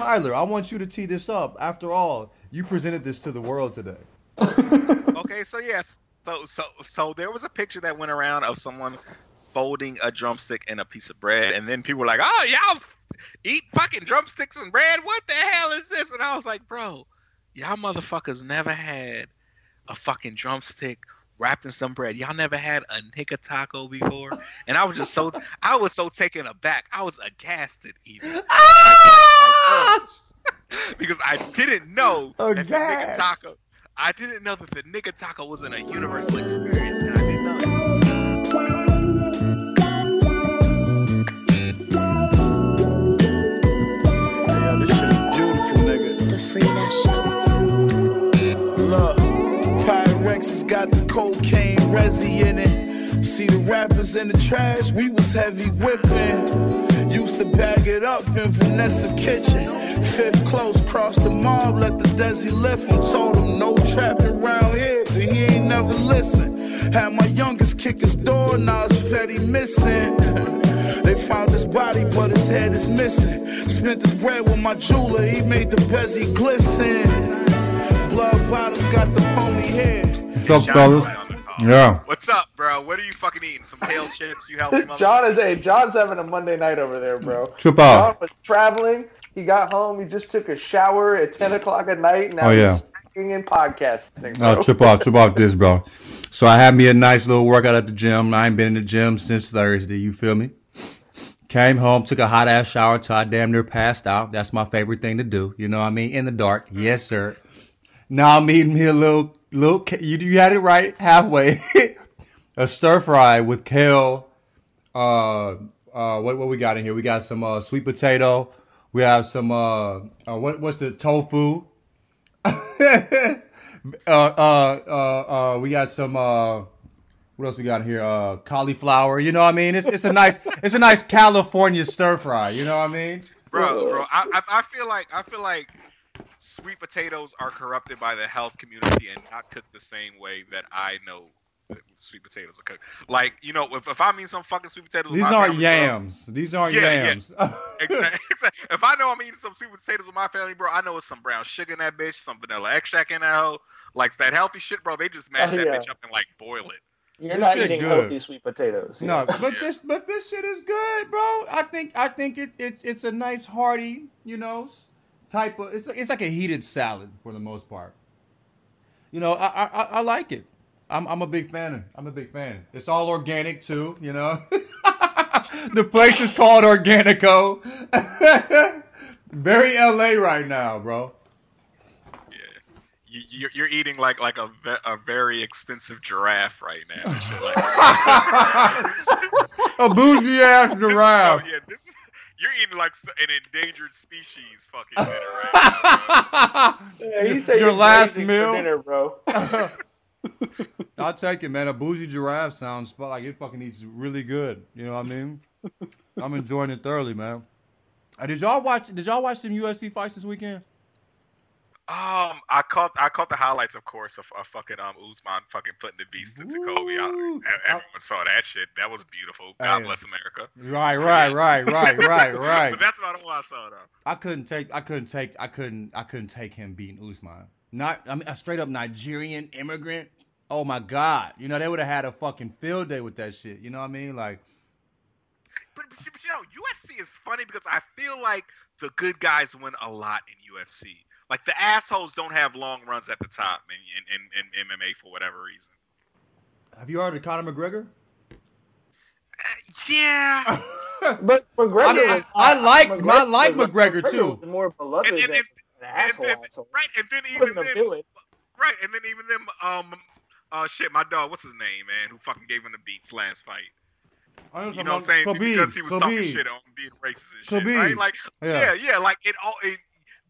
Tyler, I want you to tee this up. After all, you presented this to the world today. okay, so yes, so so so there was a picture that went around of someone folding a drumstick and a piece of bread, and then people were like, "Oh, y'all eat fucking drumsticks and bread? What the hell is this?" And I was like, "Bro, y'all motherfuckers never had a fucking drumstick wrapped in some bread. Y'all never had a nigga taco before?" And I was just so I was so taken aback. I was aghast at even. Ah! because I didn't know that the nigga taco. I didn't know that the nigga taco wasn't a universal experience, Pyrex has got the cocaine resi in it. See the rappers in the trash, we was heavy whipping. Used to bag it up in Vanessa kitchen. Fifth close, cross the mob, let the Desi lift him. Told him no trapping round here, but he ain't never listen. Had my youngest kick his door, now it's Fetty missing. They found his body, but his head is missing. Spent this bread with my jeweler, he made the bezzy glisten. Blood bottles got the pony head. What's up, fellas? Boy on the call. Yeah. What's up, bro? What are you fucking eating? Some kale chips? You healthy mother? John is a John's having a Monday night over there, bro. Trip John was traveling. He got home. He just took a shower at ten o'clock at night. Now Oh, yeah. he's snacking and podcasting. Bro. Oh, trip off, trip off this, bro. So I had me a nice little workout at the gym. I ain't been in the gym since Thursday. You feel me? Came home, took a hot ass shower till I damn near passed out. That's my favorite thing to do. You know what I mean? In the dark. Yes, sir. Now I'm eating me a little, little. You, you had it right halfway. a stir fry with kale. Uh, uh, what what we got in here? We got some uh, sweet potato. We have some uh, uh what what's the tofu? uh, uh, uh, uh, we got some. Uh, what else we got here? Uh, cauliflower. You know what I mean? It's it's a nice it's a nice California stir fry. You know what I mean? bro, bro. I, I feel like I feel like sweet potatoes are corrupted by the health community and not cooked the same way that I know that sweet potatoes are cooked. Like you know, if, if I mean some fucking sweet potatoes, These aren't family, bro, yams. These aren't Yeah, yeah. yams. Exactly. exactly. If I know I'm eating some sweet potatoes with my family, bro, I know it's some brown sugar in that bitch, some vanilla extract in that hoe. Like that healthy shit, bro. They just mash Oh, that yeah. bitch up and like boil it. You're This not eating good. healthy sweet potatoes. No, Yeah. but this but this shit is good, bro. I think I think it, it's it's a nice hearty, you know, s- type of. It's it's like a heated salad for the most part. You know, I I, I- like it. I'm I'm a big fan. Of I'm a big fan. It's all organic too, you know. the place is called Organico. Very LA right now, bro. Yeah. You, you're, you're eating like like a, a very expensive giraffe right now. like A bougie ass giraffe. Yeah, this you're eating like an endangered species fucking dinner right Yeah, you say Your you're last meal? for dinner, bro. I'll take it, man. A bougie giraffe sounds fu- like it fucking eats really good. You know what I mean? I'm enjoying it thoroughly, man. Uh, did y'all watch? Did y'all watch some UFC fights this weekend? Um, I caught I caught the highlights, of course, of, of fucking um Usman fucking putting the beast into Colby. I, everyone saw that shit. That was beautiful. God Hey. bless America. Right, right, right, right, right, right. But that's about all I saw though. I couldn't take. I couldn't take. I couldn't. I couldn't take him beating Usman. Not. I mean, a straight up Nigerian immigrant. Oh my God! You know they would have had a fucking field day with that shit. You know what I mean? Like, But, but, but you know, UFC is funny because I feel like the good guys win a lot in UFC. Like the assholes don't have long runs at the top in in, in, in MMA for whatever reason. have you heard of Conor McGregor? Yeah. But McGregor, I mean, was I not- like- McGregor I like was McGregor, too. was more beloved And- and- than and- an And asshole. then, asshole. right, and then even then, villain. right, and then even them, um, uh, shit, my dog, what's his name, man, who fucking gave him the beats last fight? I You know what I'm saying? Khabib, because he was talking shit on being racist and shit, right? Like, Yeah. yeah, yeah, like it all, it,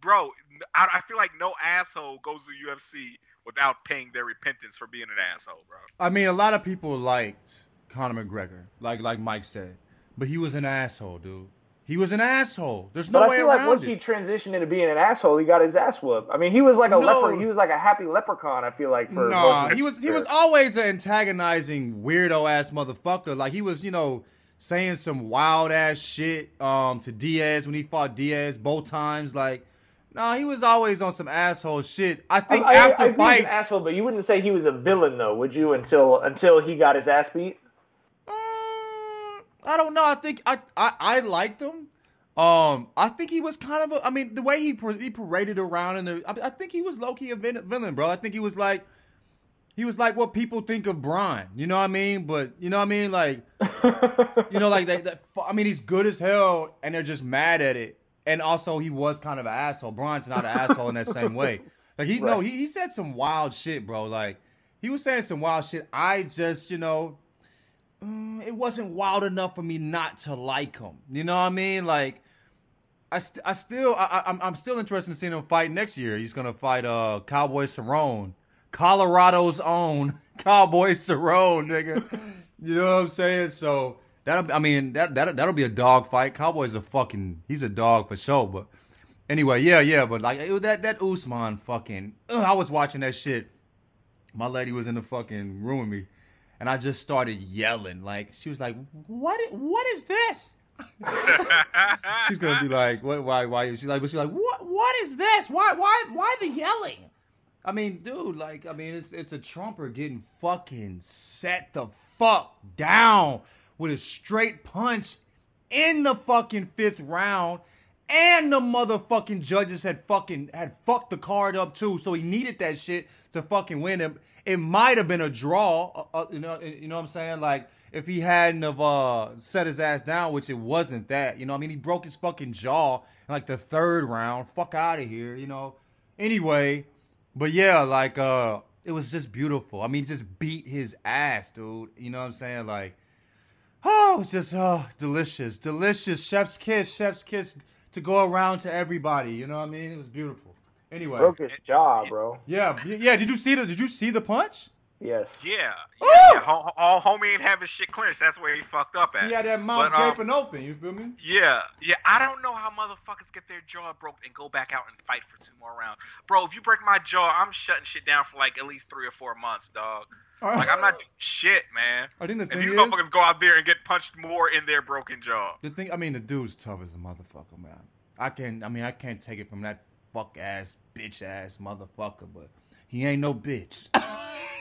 bro. I, I feel like no asshole goes to UFC without paying their repentance for being an asshole, bro. I mean, a lot of people liked Conor McGregor, like like Mike said, but he was an asshole, dude. He was an asshole. There's no But I way feel like once it. he transitioned into being an asshole, he got his ass whooped. I mean, he was like a No. leper. He was like a happy leprechaun. I feel like for Nah, he was he was always an antagonizing weirdo ass motherfucker. Like he was, you know, saying some wild ass shit um to Diaz when he fought Diaz both times. Like, no, he was always on some asshole shit. I think I, I, after I he's fights, an asshole, but you wouldn't say he was a villain, though, would you? Until until he got his ass beat. Uh, I don't know. I think I I, I liked him. Um, I think he was kind of a. I mean, the way he he paraded around in the. I, I think he was low key a villain, bro. I think he was like. He was like what people think of Brian, you know what I mean? But you know what I mean, like, you know, like they, that. I mean, he's good as hell, and they're just mad at it. And also, he was kind of an asshole. Brian's not an asshole in that same way. Like he no, he, he said some wild shit, bro. Like he was saying some wild shit. I just, you know, mm, it wasn't wild enough for me not to like him. You know what I mean? Like, I, st- I still, I, I, I'm, I'm still interested in seeing him fight next year. He's gonna fight uh Cowboy Cerrone, Colorado's own Cowboy Cerrone, nigga. you know what I'm saying? So that'll, I mean, that that that'll be a dog fight. Cowboy's a fucking, he's a dog for sure. But anyway, yeah, yeah. But like it, that that Usman fucking, ugh, I was watching that shit. My lady was in the fucking room with me, and I just started yelling. Like she was like, "What? What is this?" She's gonna be like, "What? Why? Why?" She's like, "But she's like, what? What is this? Why? Why? Why the yelling?" I mean, dude, like, I mean, it's it's a trumper getting fucking set the fuck down with a straight punch in the fucking fifth round, and the motherfucking judges had fucking had fucked the card up too, so he needed that shit to fucking win him. It might have been a draw, uh, uh, you know, you know what I'm saying? Like if he hadn't have uh, set his ass down, which it wasn't that, you know, I mean, he broke his fucking jaw in like the third round. Fuck out of here, you know. Anyway, but yeah, like uh, it was just beautiful. I mean, just beat his ass, dude. You know what I'm saying? Like. Oh, it's just oh, delicious, delicious. Chef's kiss, chef's kiss to go around to everybody. You know what I mean? It was beautiful. Anyway, Broke his jaw, bro. yeah, yeah. Did you see the? Did you see the punch? Yes. Yeah, yeah, yeah. Ho- All homie ain't have his shit clenched. That's where he fucked up at. He had that mouth But, um, gaping open. You feel me? Yeah, yeah. I don't know how motherfuckers get their jaw broke and go back out and fight for two more rounds, bro. If you break my jaw, I'm shutting shit down for like at least three or four months, dog. Like I'm not doing shit, man. I think the And thing these is, motherfuckers go out there and get punched more in their broken jaw. the thing. I mean, the dude's tough as a motherfucker, man. I can. I mean, I can't take it from that fuck ass bitch ass motherfucker, but he ain't no bitch.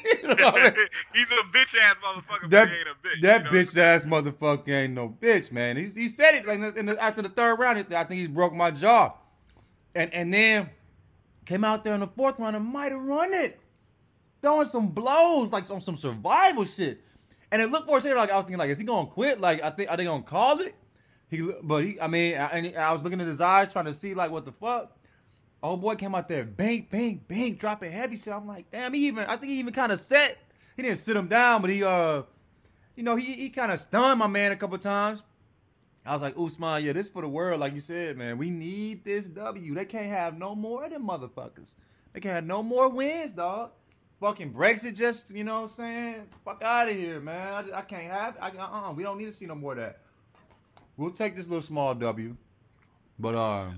You know I mean? He's a bitch ass motherfucker, that but he ain't a bitch. that you know bitch ass motherfucker ain't no bitch, man. He, he said it like in the- after the third round. I think he broke my jaw, and and then came out there in the fourth round and might have run it, throwing some blows like on some survival shit. And it looked for a second like I was thinking like, is he gonna quit? Like I think are they gonna call it? He but he I mean I, and I was looking at his eyes trying to see like what the fuck. Oh boy came out there, bang, bang, bang, dropping heavy shit. I'm like, damn, he even I think he even kind of set. He didn't sit him down, but he uh you know, he he kind of stunned my man a couple times. I was like, Usman, yeah, this for the world, like you said, man. We need this W. They can't have no more of them motherfuckers. They can't have no more wins, dog. Fucking Brexit, just you know what I'm saying? Fuck out of here, man. I, just, I can't have. I, uh-uh, we don't need to see no more of that. We'll take this little small W, but uh,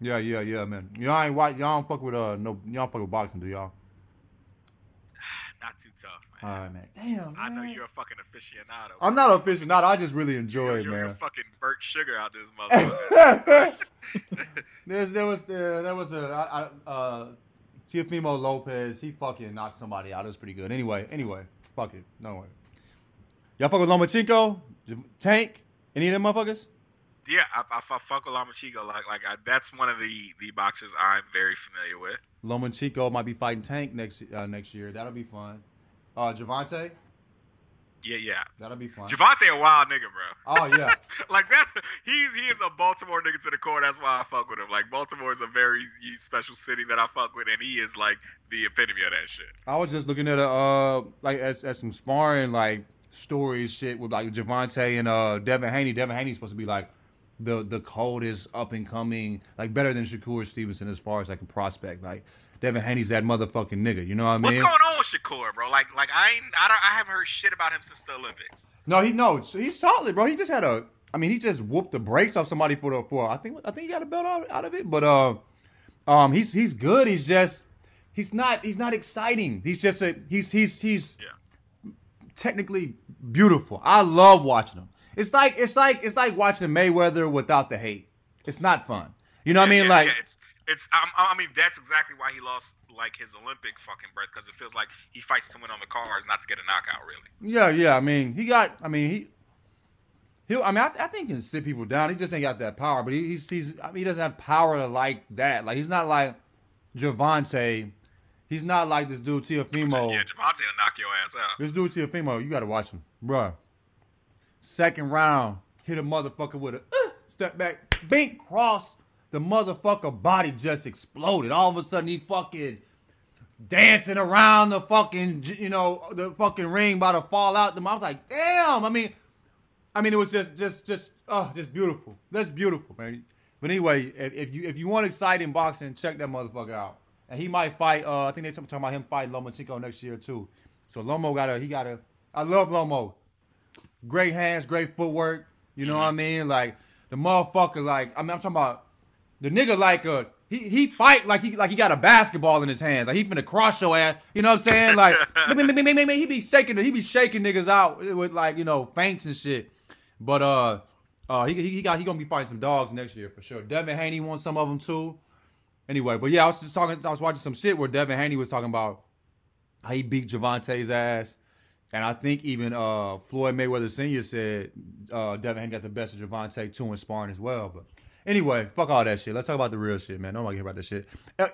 yeah, yeah, yeah, man. Y'all ain't white. Y'all don't fuck with uh, no. Y'all fuck with boxing, do y'all? Not too tough, man. All right, man. Damn. I know you're a fucking aficionado. I'm not official. Not. I just really enjoy You're, it, you're, you're man. fucking Bert Sugar out this motherfucker. There's there was uh, there was a I, I, uh, Teofimo Lopez. He fucking knocked somebody out. It was pretty good. Anyway, anyway, fuck it. No way. Y'all fuck with Lomachenko, Tank, any of them motherfuckers? yeah, I, I, I fuck with Lomachenko. Like, like I, that's one of the the boxers I'm very familiar with. Lomachenko might be fighting Tank next uh, next year. That'll be fun. Uh, Gervonta, Yeah, yeah. that'll be fun. Gervonta a wild nigga, bro. oh yeah, like that's he's he is a Baltimore nigga to the core. That's why I fuck with him. Like Baltimore is a very special city that I fuck with, and he is like the epitome of that shit. I was just looking at a uh like at, at some sparring like stories shit with like Gervonta and uh Devin Haney. Devin Haney's supposed to be like the the coldest up and coming, like better than Shakur Stevenson as far as like a prospect. Like Devin Haney's that motherfucking nigga. You know what I mean? What's going with Shakur, bro? Like, like I ain't, I don't, I haven't heard shit about him since the Olympics. No, he no, he's solid, bro. He just had a. I mean, he just whooped the brakes off somebody for the for. I think I think he got a belt out, out of it, but uh, um, he's he's good. He's just he's not he's not exciting. He's just a he's he's he's Yeah. technically beautiful. I love watching him. It's like it's like it's like watching Mayweather without the hate. It's not fun. You know what I mean? Yeah, Like yeah, it's it's. Um, I mean, that's exactly why he lost like his Olympic fucking berth because it feels like he fights to win on the cards, not to get a knockout. Really. Yeah, yeah. I mean, he got. I mean, he. He. I mean, I, I think he can sit people down. He just ain't got that power. But he, he's, he's. I mean, he doesn't have power to like that. Like he's not like Gervonta. He's not like this dude Teofimo. Yeah, Javante will knock your ass out. This dude Teofimo, you gotta watch him, bruh. Second round, hit a motherfucker with a uh, step back, bink cross. The motherfucker body just exploded. All of a sudden, he fucking dancing around the fucking, you know, the fucking ring about to fall out. I was like, damn. I mean, I mean, it was just, just, just, oh, just beautiful. That's beautiful, man. But anyway, if, if you if you want exciting boxing, check that motherfucker out. And he might fight. Uh, I think they're talking about him fighting Lomachenko next year too. So Lomo got a, he got a. I love Lomo. Great hands, great footwork. You know what I mean? Like the motherfucker, like I mean, I'm talking about the nigga like uh he he fight like he like he got a basketball in his hands. Like he finna cross your ass. You know what I'm saying? Like he be shaking he be shaking niggas out with like you know feints and shit. But uh uh he he got he gonna be fighting some dogs next year for sure. Devin Haney won some of them too. Anyway, but yeah, I was just talking. I was watching some shit where Devin Haney was talking about how he beat Gervonta's ass. And I think even uh, Floyd Mayweather Sr. said uh, Devin Haney got the best of Gervonta too in sparring as well. But anyway, fuck all that shit. Let's talk about the real shit, man. Nobody care about this shit. Uh,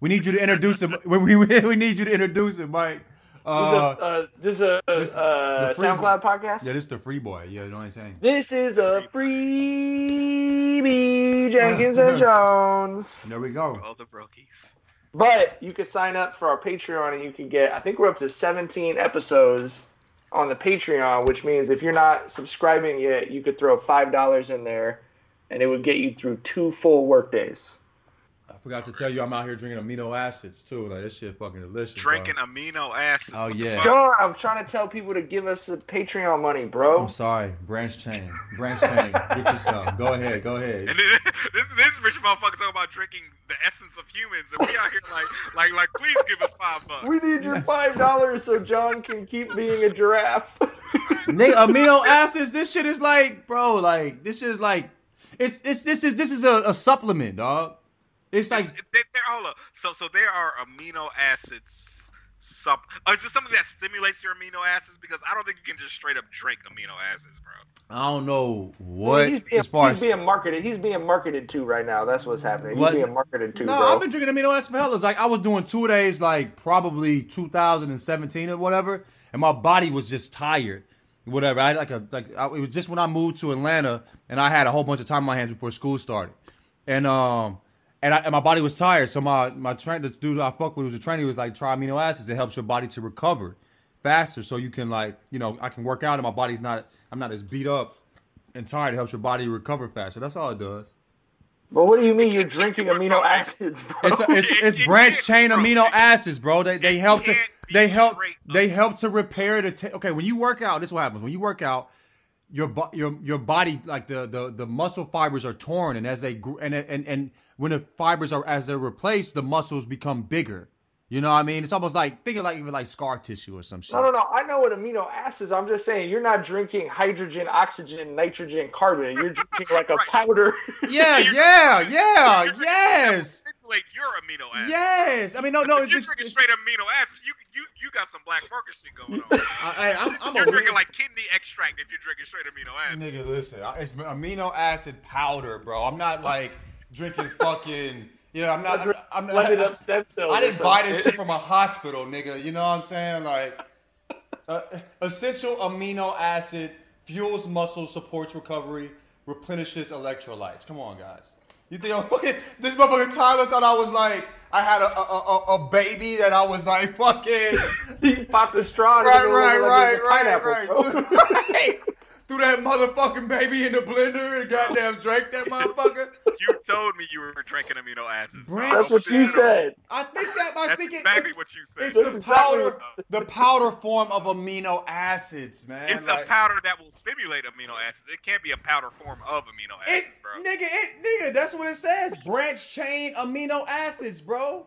we need you to introduce him. we, we, we need you to introduce him, Mike. Uh, this is a, uh, this is a this- uh, the free- SoundCloud podcast. yeah, this is the free boy. Yeah, you know what I'm saying? This is a freebie, Jenkins and Jones. There we go. All the brokies. But you can sign up for our Patreon and you can get, I think we're up to 17 episodes on the Patreon, which means if you're not subscribing yet, you could throw $5 in there and it would get you through two full workdays. I forgot to tell you, I'm out here drinking amino acids too. Like this shit fucking delicious. bro. Drinking amino acids. Oh, yeah. John, I'm trying to tell people to give us a Patreon money, bro. I'm sorry, branch chain, branch chain. Get yourself. Go ahead, go ahead. And then, this, this rich motherfucker talking about drinking the essence of humans, and we out here like, like, like, please give us five bucks. We need your five dollars so John can keep being a giraffe. Nigga, amino acids. This shit is like, bro, like this is like, it's it's this is this is a, a supplement, dog. It's like It's- they, they're all up. So, so there are amino acids. Sup? Oh, is it something that stimulates your amino acids? Because I don't think you can just straight up drink amino acids, bro. I don't know what he's being, as far he's as. being marketed. He's being marketed to right now. That's what's happening. What? He's being marketed to, No, bro. I've been drinking amino acids for hell. It's like I was doing two days, like probably 2017 or whatever, and my body was just tired. Whatever. I had like a like I, it was just when I moved to Atlanta, and I had a whole bunch of time on my hands before school started, and um. And, I, and my body was tired, so my my train the dude I fuck with was a trainer. He was like, try amino acids. It helps your body to recover faster, so you can like you know I can work out and my body's not I'm not as beat up and tired. It helps your body recover faster. That's all it does. But what do you mean you're drinking amino acids, bro? It's it's, it's branch chain bro. amino acids, bro. They they help to they help they help to repair the ta- okay. When you work out, this is what happens. When you work out, your your your body like the the the muscle fibers are torn, and as they and and and when the fibers are as they're replaced, the muscles become bigger. You know what I mean? It's almost like thinking like even like scar tissue or some shit. No, no, no. I know what amino acids. I'm just saying you're not drinking hydrogen, oxygen, nitrogen, carbon. You're drinking like a Right. powder. Yeah, yeah, yeah, You're yes, that your amino acids. yes. I mean, no, no. if you're it's, drinking it's, straight amino acids, you you you got some black market shit going on. I, I, I'm, I'm You're a drinking weird- like kidney extract if you're drinking straight amino acids. Nigga, listen, it's amino acid powder, bro. I'm not like drinking fucking. Yeah, I'm not. I'm, I'm not. up stem cells. I didn't buy this shit. from a hospital, nigga. You know what I'm saying? Like, uh, essential amino acid fuels muscle, supports recovery, replenishes electrolytes. Come on, guys. You think I'm fucking? This motherfucker Tyler thought I was like I had a a, a, a baby that I was like fucking. He popped the straw. right, right, right, like right, right. bro. right. Threw that motherfucking baby in the blender and goddamn drank that motherfucker. You told me you were drinking amino acids. bro. That's what Don't you said. I think that I That's think it- exactly it, what you said. it's That's the exactly powder, the powder form of amino acids, man. It's Like, a powder that will stimulate amino acids. It can't be a powder form of amino It, acids, bro. nigga, it, nigga, that's what it says. Branch chain amino acids, bro.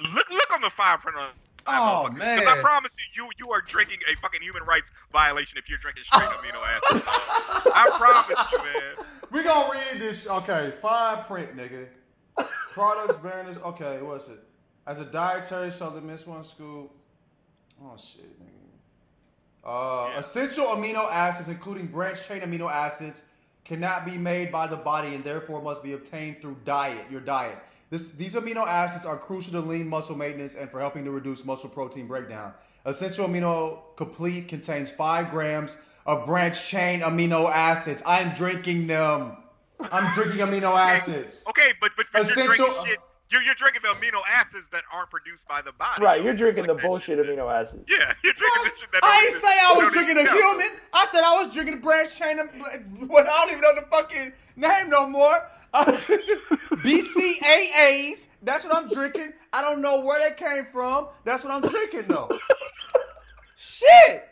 Look, look on the fine print on, Oh, man! Because. I promise you, you you are drinking a fucking human rights violation if you're drinking straight amino acids. I promise you, man. We gonna read this. Okay, fine print, nigga. Products bearing this. Okay, what's it? As a dietary supplement, one scoop. Oh shit, nigga. Uh, Yeah. Essential amino acids, including branch chain amino acids, cannot be made by the body and therefore must be obtained through diet. Your diet. This, these amino acids are crucial to lean muscle maintenance and for helping to reduce muscle protein breakdown. Essential amino complete contains five grams of branch chain amino acids. I'm drinking them. I'm drinking amino acids. Okay, but but, but you're drinking shit. You're, you're drinking the amino acids that aren't produced by the body. Right, you're drinking the Like that bullshit amino acids. Yeah, you're drinking the shit that. I don't ain't even- say I was drinking even a count. human. I said I was drinking a branch chain. Of, what I don't even know the fucking name no more. I'm just- BCAAs. That's what I'm drinking. I don't know where that came from. That's what I'm drinking though. Shit.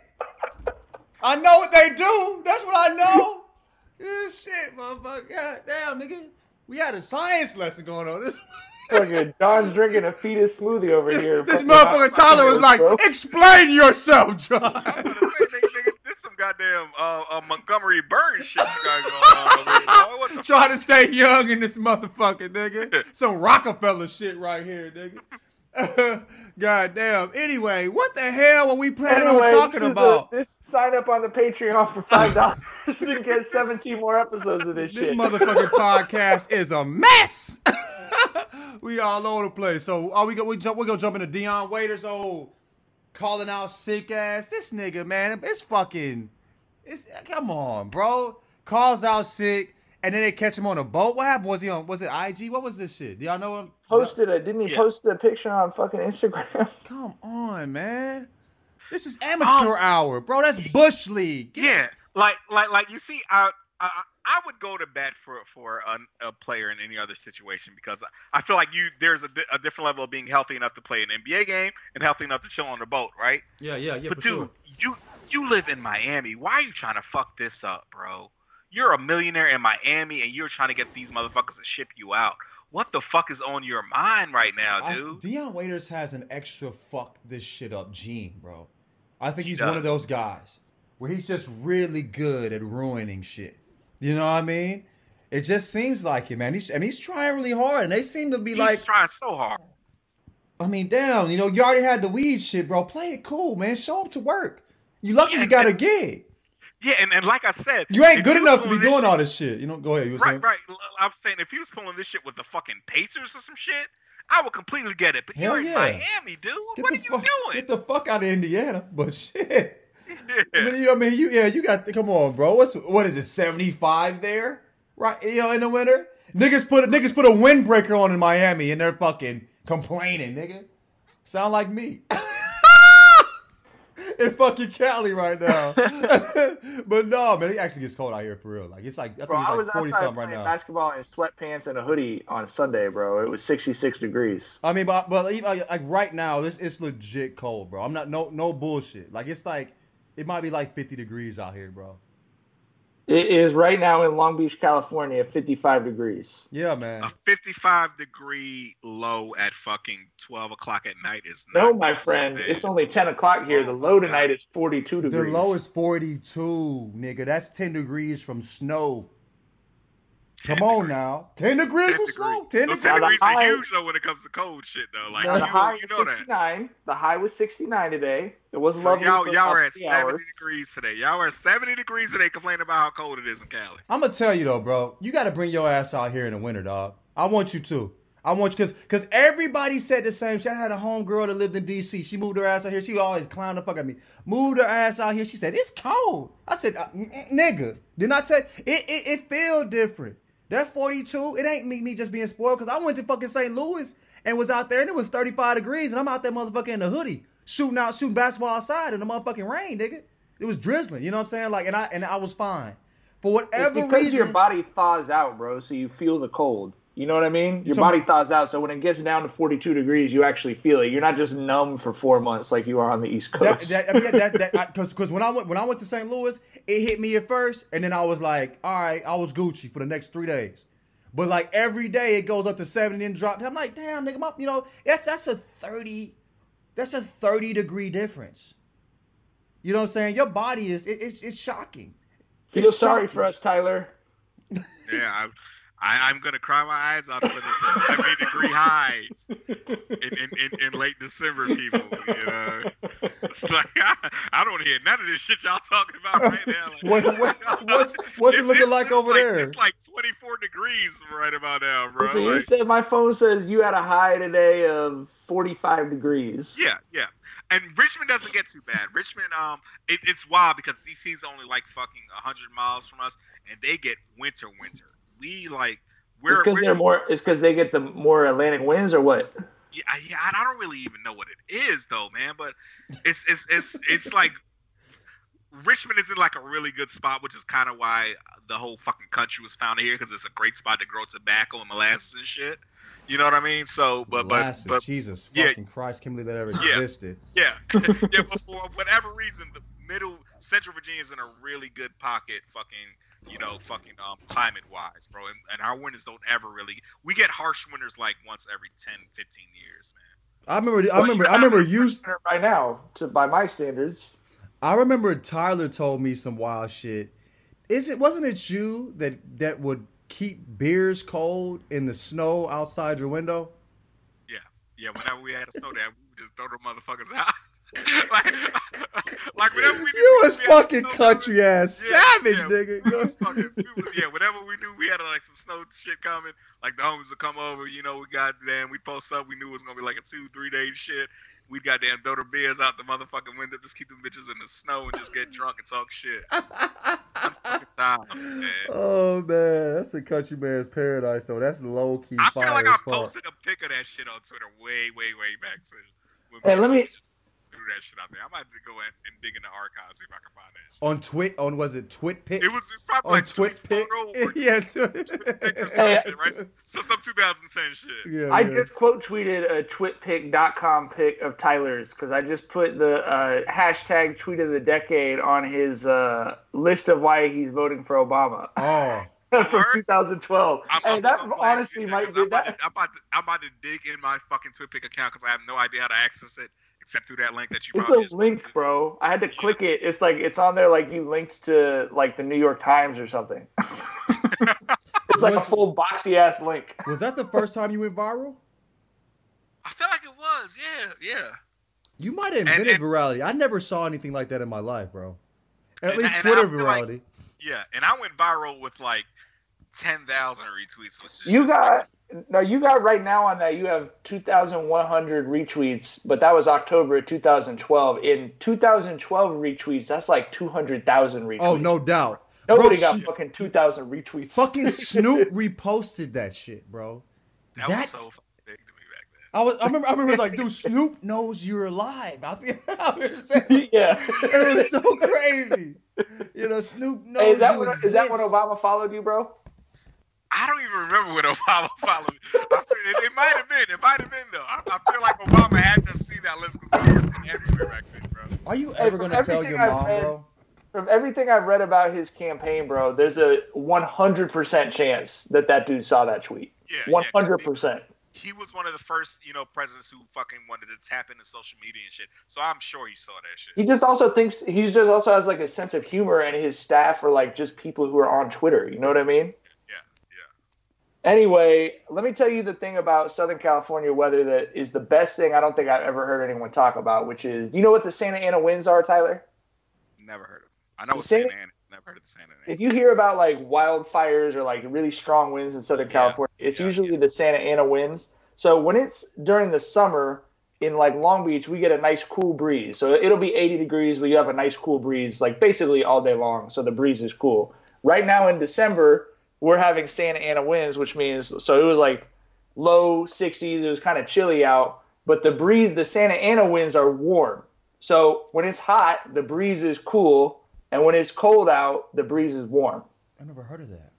I know what they do. That's what I know. Yeah, shit, motherfucker. God damn, nigga. We had a science lesson going on. This, Fucking John's drinking a fetus smoothie over here. this motherfucker Tyler was like, bro. explain yourself, John. Goddamn uh, uh, Montgomery Burns shit you got going on over here. Boy. What the Trying to stay young in this motherfucker, nigga. Some Rockefeller shit right here, nigga. God damn. Anyway, what the hell were we planning Anyway, on talking this about? A, this sign up on the Patreon for five dollars to get 17 more episodes of this, this shit. This motherfucking podcast is a mess. we all over the place. So are we go we jump we gonna jump into Dion Waiters old calling out sick ass. This nigga, man, it's fucking it's come on, bro. Calls out sick. And then they catch him on a boat. What happened? Was he on? Was it IG? What was this shit? Do y'all know him? Posted a didn't he Yeah. post a picture on fucking Instagram? Come on, man. This is amateur um, hour, bro. That's bush league. Yeah, like like like you see, I I, I would go to bat for for a, a player in any other situation because I feel like you there's a, a different level of being healthy enough to play an NBA game and healthy enough to chill on the boat, right? Yeah, yeah, yeah. but for dude, sure. you you live in Miami. Why are you trying to fuck this up, bro? You're a millionaire in Miami and you're trying to get these motherfuckers to ship you out. What the fuck is on your mind right now, I, dude? Dion Waiters has an extra fuck this shit up gene, bro. I think He he's one of those guys where he's just really good at ruining shit. You know what I mean? It just seems like it, man. He's and he's trying really hard, and they seem to be He's like, trying so hard. I mean, damn, you know, you already had the weed shit, bro. Play it cool, man. Show up to work. You lucky Yeah, you got a gig. Yeah, and, and like I said, You ain't good enough to be doing shit- all this shit. You know, go ahead. You Right, saying? right. I'm saying if he was pulling this shit with the fucking Pacers or some shit, I would completely get it. But Hell you're in. Miami, dude. Get what are you fuck, doing? Get the fuck out of Indiana. But shit. I mean, you, I mean, you yeah, you got come on, bro. What's what is it? Seventy five there, right? You know, in the winter, niggas put a, niggas put a windbreaker on in Miami, and they're fucking complaining, nigga. Sound like me. in fucking Cali right now. but no, man, it actually gets cold out here for real. Like it's like I think Bro, I it's was like forty outside something right playing now. basketball in sweatpants and a hoodie on Sunday, bro. It was 66 degrees. I mean, but but even, like, like right now, this it's legit cold, bro. I'm not no no bullshit. Like it's like it might be like fifty degrees out here, bro. It is right now in Long Beach, California, 55 degrees. Yeah, man. A 55 degree low at fucking 12 o'clock at night is No, my friend, man. it's only 10 o'clock here. The Oh, low tonight God. is 42 degrees. The low is 42, nigga. That's 10 degrees from snow. 10 Come on degrees. now. 10 degrees 10 from degrees. snow. 10 Those degrees. 10 Now, the degrees high- are huge though when it comes to cold shit though. Like Now, you, high you is know that. 69. The high was 69 today. It was So lovely. y'all, y'all are at 70 hours. degrees today. Y'all are at 70 degrees today complaining about how cold it is in Cali. I'm gonna tell you though, bro. You gotta bring your ass out here in the winter, dog. I want you to. I want you, cause, cause everybody said the same shit. I had a homegirl that lived in DC. She moved her ass out here. She always clown the fuck at me. Moved her ass out here. She said it's cold. I said, uh, n- n- nigga, did not I tell. It it, it feel different. That 42. It ain't me me just being spoiled. Cause I went to fucking St. Louis and was out there and it was 35 degrees and I'm out there motherfucking in a hoodie shooting out shooting basketball outside in the motherfucking rain, nigga. It was drizzling. You know what I'm saying? Like and I and I was fine. For It's whatever because reason, your body thaws out, bro, so you feel the cold. You know what I mean? Your So- body thaws out, so when it gets down to 42 degrees, you actually feel it. You're not just numb for four months like you are on the East That, Coast. that, I mean, that, that, because because when I went when I went to St. Louis, it hit me at first, and then I was like, all right, I was Gucci for the next three days. But like every day, it goes up to seventy and then drop. I'm like, damn, nigga, my, you know, that's that's a thirty That's a 30 degree difference. You know what I'm saying? Your body is it, it's it's shocking. Feel It's sorry shocking. for us, Tyler. Yeah, I, I, I'm gonna cry my eyes out for the 70 degree highs in, in, in, in late December, people. You know, like I, I don't hear none of this shit y'all talking about right now. Like, What- what's- what's- what's it It's- looking it's- like it's over like- there? It's like 24 degrees right about now, bro. Listen, you Like- said my phone says you had a high today of 45 degrees. Yeah, yeah. And Richmond doesn't get too bad. Richmond, um, it, it's wild because DC's only like fucking hundred miles from us, and they get winter, winter. We like we're It's because they're more. It's because they get the more Atlantic winds, or what? Yeah, I- yeah, I don't really even know what it is though, man. But it's it's it's it's like Richmond is in like a really good spot, which is kind of why the whole fucking country was founded here because it's a great spot to grow tobacco and molasses and shit. You know what I mean? So, but Molasses, but but Jesus yeah. fucking Christ, can't believe that ever Yeah. existed. Yeah, yeah, but for whatever reason, the middle Central Virginia is in a really good pocket, fucking, you know, fucking um, climate wise, bro. And, and our winters don't ever really. We get harsh winters like once every 10, 15 years, man. I remember I Well, remember I remember you right now, to by my standards. I remember Tyler told me some wild shit. Is it wasn't it you that that would keep beers cold in the snow outside your window? Yeah, yeah, whenever we had a snow day, we would just throw the motherfuckers out. like, like whenever we You was had fucking snow country ass Yeah, savage, yeah. nigga. We was fucking, we was, yeah, whenever we knew we had like some snow shit coming, like the homies would come over, you know, we got damn, we post up, we knew it was gonna be like a two, three day shit. We'd goddamn throw the beers out the motherfucking window, just keep them bitches in the snow and just get drunk and talk shit. Times, man. oh man, that's a country man's paradise though. That's low key I feel like I fuck. posted a pic of that shit on Twitter way, way, way back too. Hey, let me- just threw that shit out there. I might have to go in and dig in the archives see if I can find that shit. On Twit on was it Twit Pic? It was, it was probably on like Twit tweet Pic. yeah, pic or Hey, shit, right? So some 2010 shit. yeah, I yeah. just quote tweeted a twitpic.com pic of Tyler's because I just put the uh, hashtag tweet of the decade on his uh, list of why he's voting for Obama Oh, from 2012. I'm, hey, I'm that so honestly you might be I'm about, to, I'm, about to, I'm about to dig in my fucking TwitPic account because I have no idea how to access it except through that link that you It's probably a just link, bro. I had to click it. It's like it's on there like you linked to like the New York Times or something. it's like a full boxy ass link. was that the first time you went viral? I feel like it was, yeah, yeah. You might have invented and- virality. I never saw anything like that in my life, bro. At And- least and Twitter I feel like- virality. Yeah, and I went viral with like 10,000 retweets, which is You just got no, you got right now on that. You have 2,100 retweets, but that was October of 2012. In 2012 retweets, that's like 200,000 retweets. oh, no doubt. Nobody Bro, got sh- fucking 2,000 retweets. Fucking Snoop reposted that shit, bro. that That's- was so fucking big to me back then. I was. I remember. I remember. Like, dude, Snoop knows you're alive. I think. I was saying, yeah. and it was so crazy. You know, Snoop knows Hey, is that you when, exist. is that when Obama followed you, bro? I don't even remember what Obama followed. I feel, it, it might have been. It might have been though. I, I feel like Obama had to have seen that list because he was everywhere back then, bro. Are you ever gonna tell your I've mom, read- bro? From everything I've read about his campaign, bro, there's a 100% chance that that dude saw that tweet. Yeah, yeah, 'cause 100%. He was one of the first, you know, presidents who fucking wanted to tap into social media and shit. So I'm sure he saw that shit. He just also thinks he just also has like a sense of humor, and his staff are like just people who are on Twitter. You know what I mean? Anyway, let me tell you the thing about Southern California weather that is the best thing I don't think I've ever heard anyone talk about, which is you know what the Santa Ana winds are, Tyler? Never heard of him. I know Santa- Santa Ana. Never heard of the Santa Ana. If you hear about like wildfires or like really strong winds in Southern Yeah, California, it's yeah, usually yeah. the Santa Ana winds. So when it's during the summer in like Long Beach, we get a nice cool breeze. So it'll be 80 degrees, but you have a nice cool breeze like basically all day long. So the breeze is cool. Right now in December, we're having Santa Ana winds, which means so it was like low 60s. It was kind of chilly out, but the breeze, the Santa Ana winds are warm. So when it's hot, the breeze is cool, and when it's cold out, the breeze is warm. I never heard of that.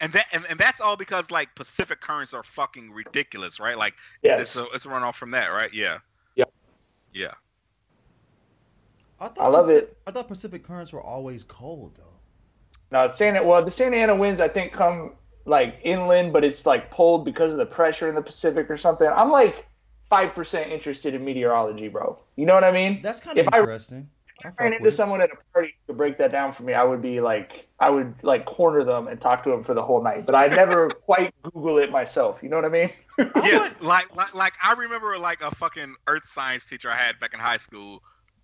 And that and, and that's all because like Pacific currents are fucking ridiculous, right? Like Yes. it's, it's a it's a runoff from that, right? Yeah. Yep. Yeah. I, thought I love Paci- it. I thought Pacific currents were always cold though. No, Santa. Well, the Santa Ana winds I think come like inland, but it's like pulled because of the pressure in the Pacific or something. I'm like five percent interested in meteorology, bro. You know what I mean? That's kind of If interesting. I If fuck I ran into with someone at a party to break that down for me, I would be like, I would like corner them and talk to them for the whole night. But I never quite Google it myself. You know what I mean? yeah, like, like like I remember like a fucking earth science teacher I had back in high school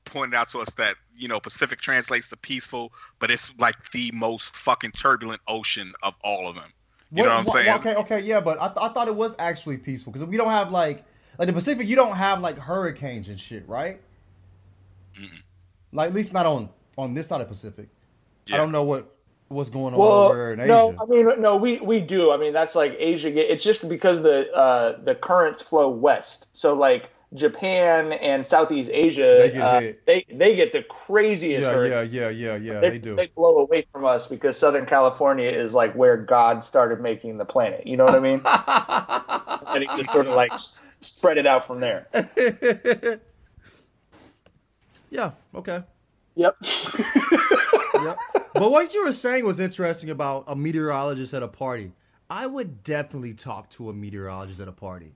pointed out to us that you know Pacific translates to peaceful, but it's like the most fucking turbulent ocean of all of them. You know what I'm wha- saying? Okay, okay, yeah, but I, th- I thought it was actually peaceful because we don't have like like the Pacific. You don't have like hurricanes and shit, right? Mm-mm. Like at least not on on this side of Pacific. I don't know what what's going on Well, over in Asia. no, I mean, no, we we do. I mean, that's like Asia. It's just because the uh, the currents flow west. So like Japan and Southeast Asia, They get uh, they they get the craziest. yeah, hurricanes. yeah, yeah, yeah, yeah. they, They do. they blow away from us because Southern California is like where God started making the planet. You know what I mean? and he just sort of like s- spread it out from there. yeah. Okay. Yep. Yep. But what you were saying was interesting about a meteorologist at a party. I would definitely talk to a meteorologist at a party.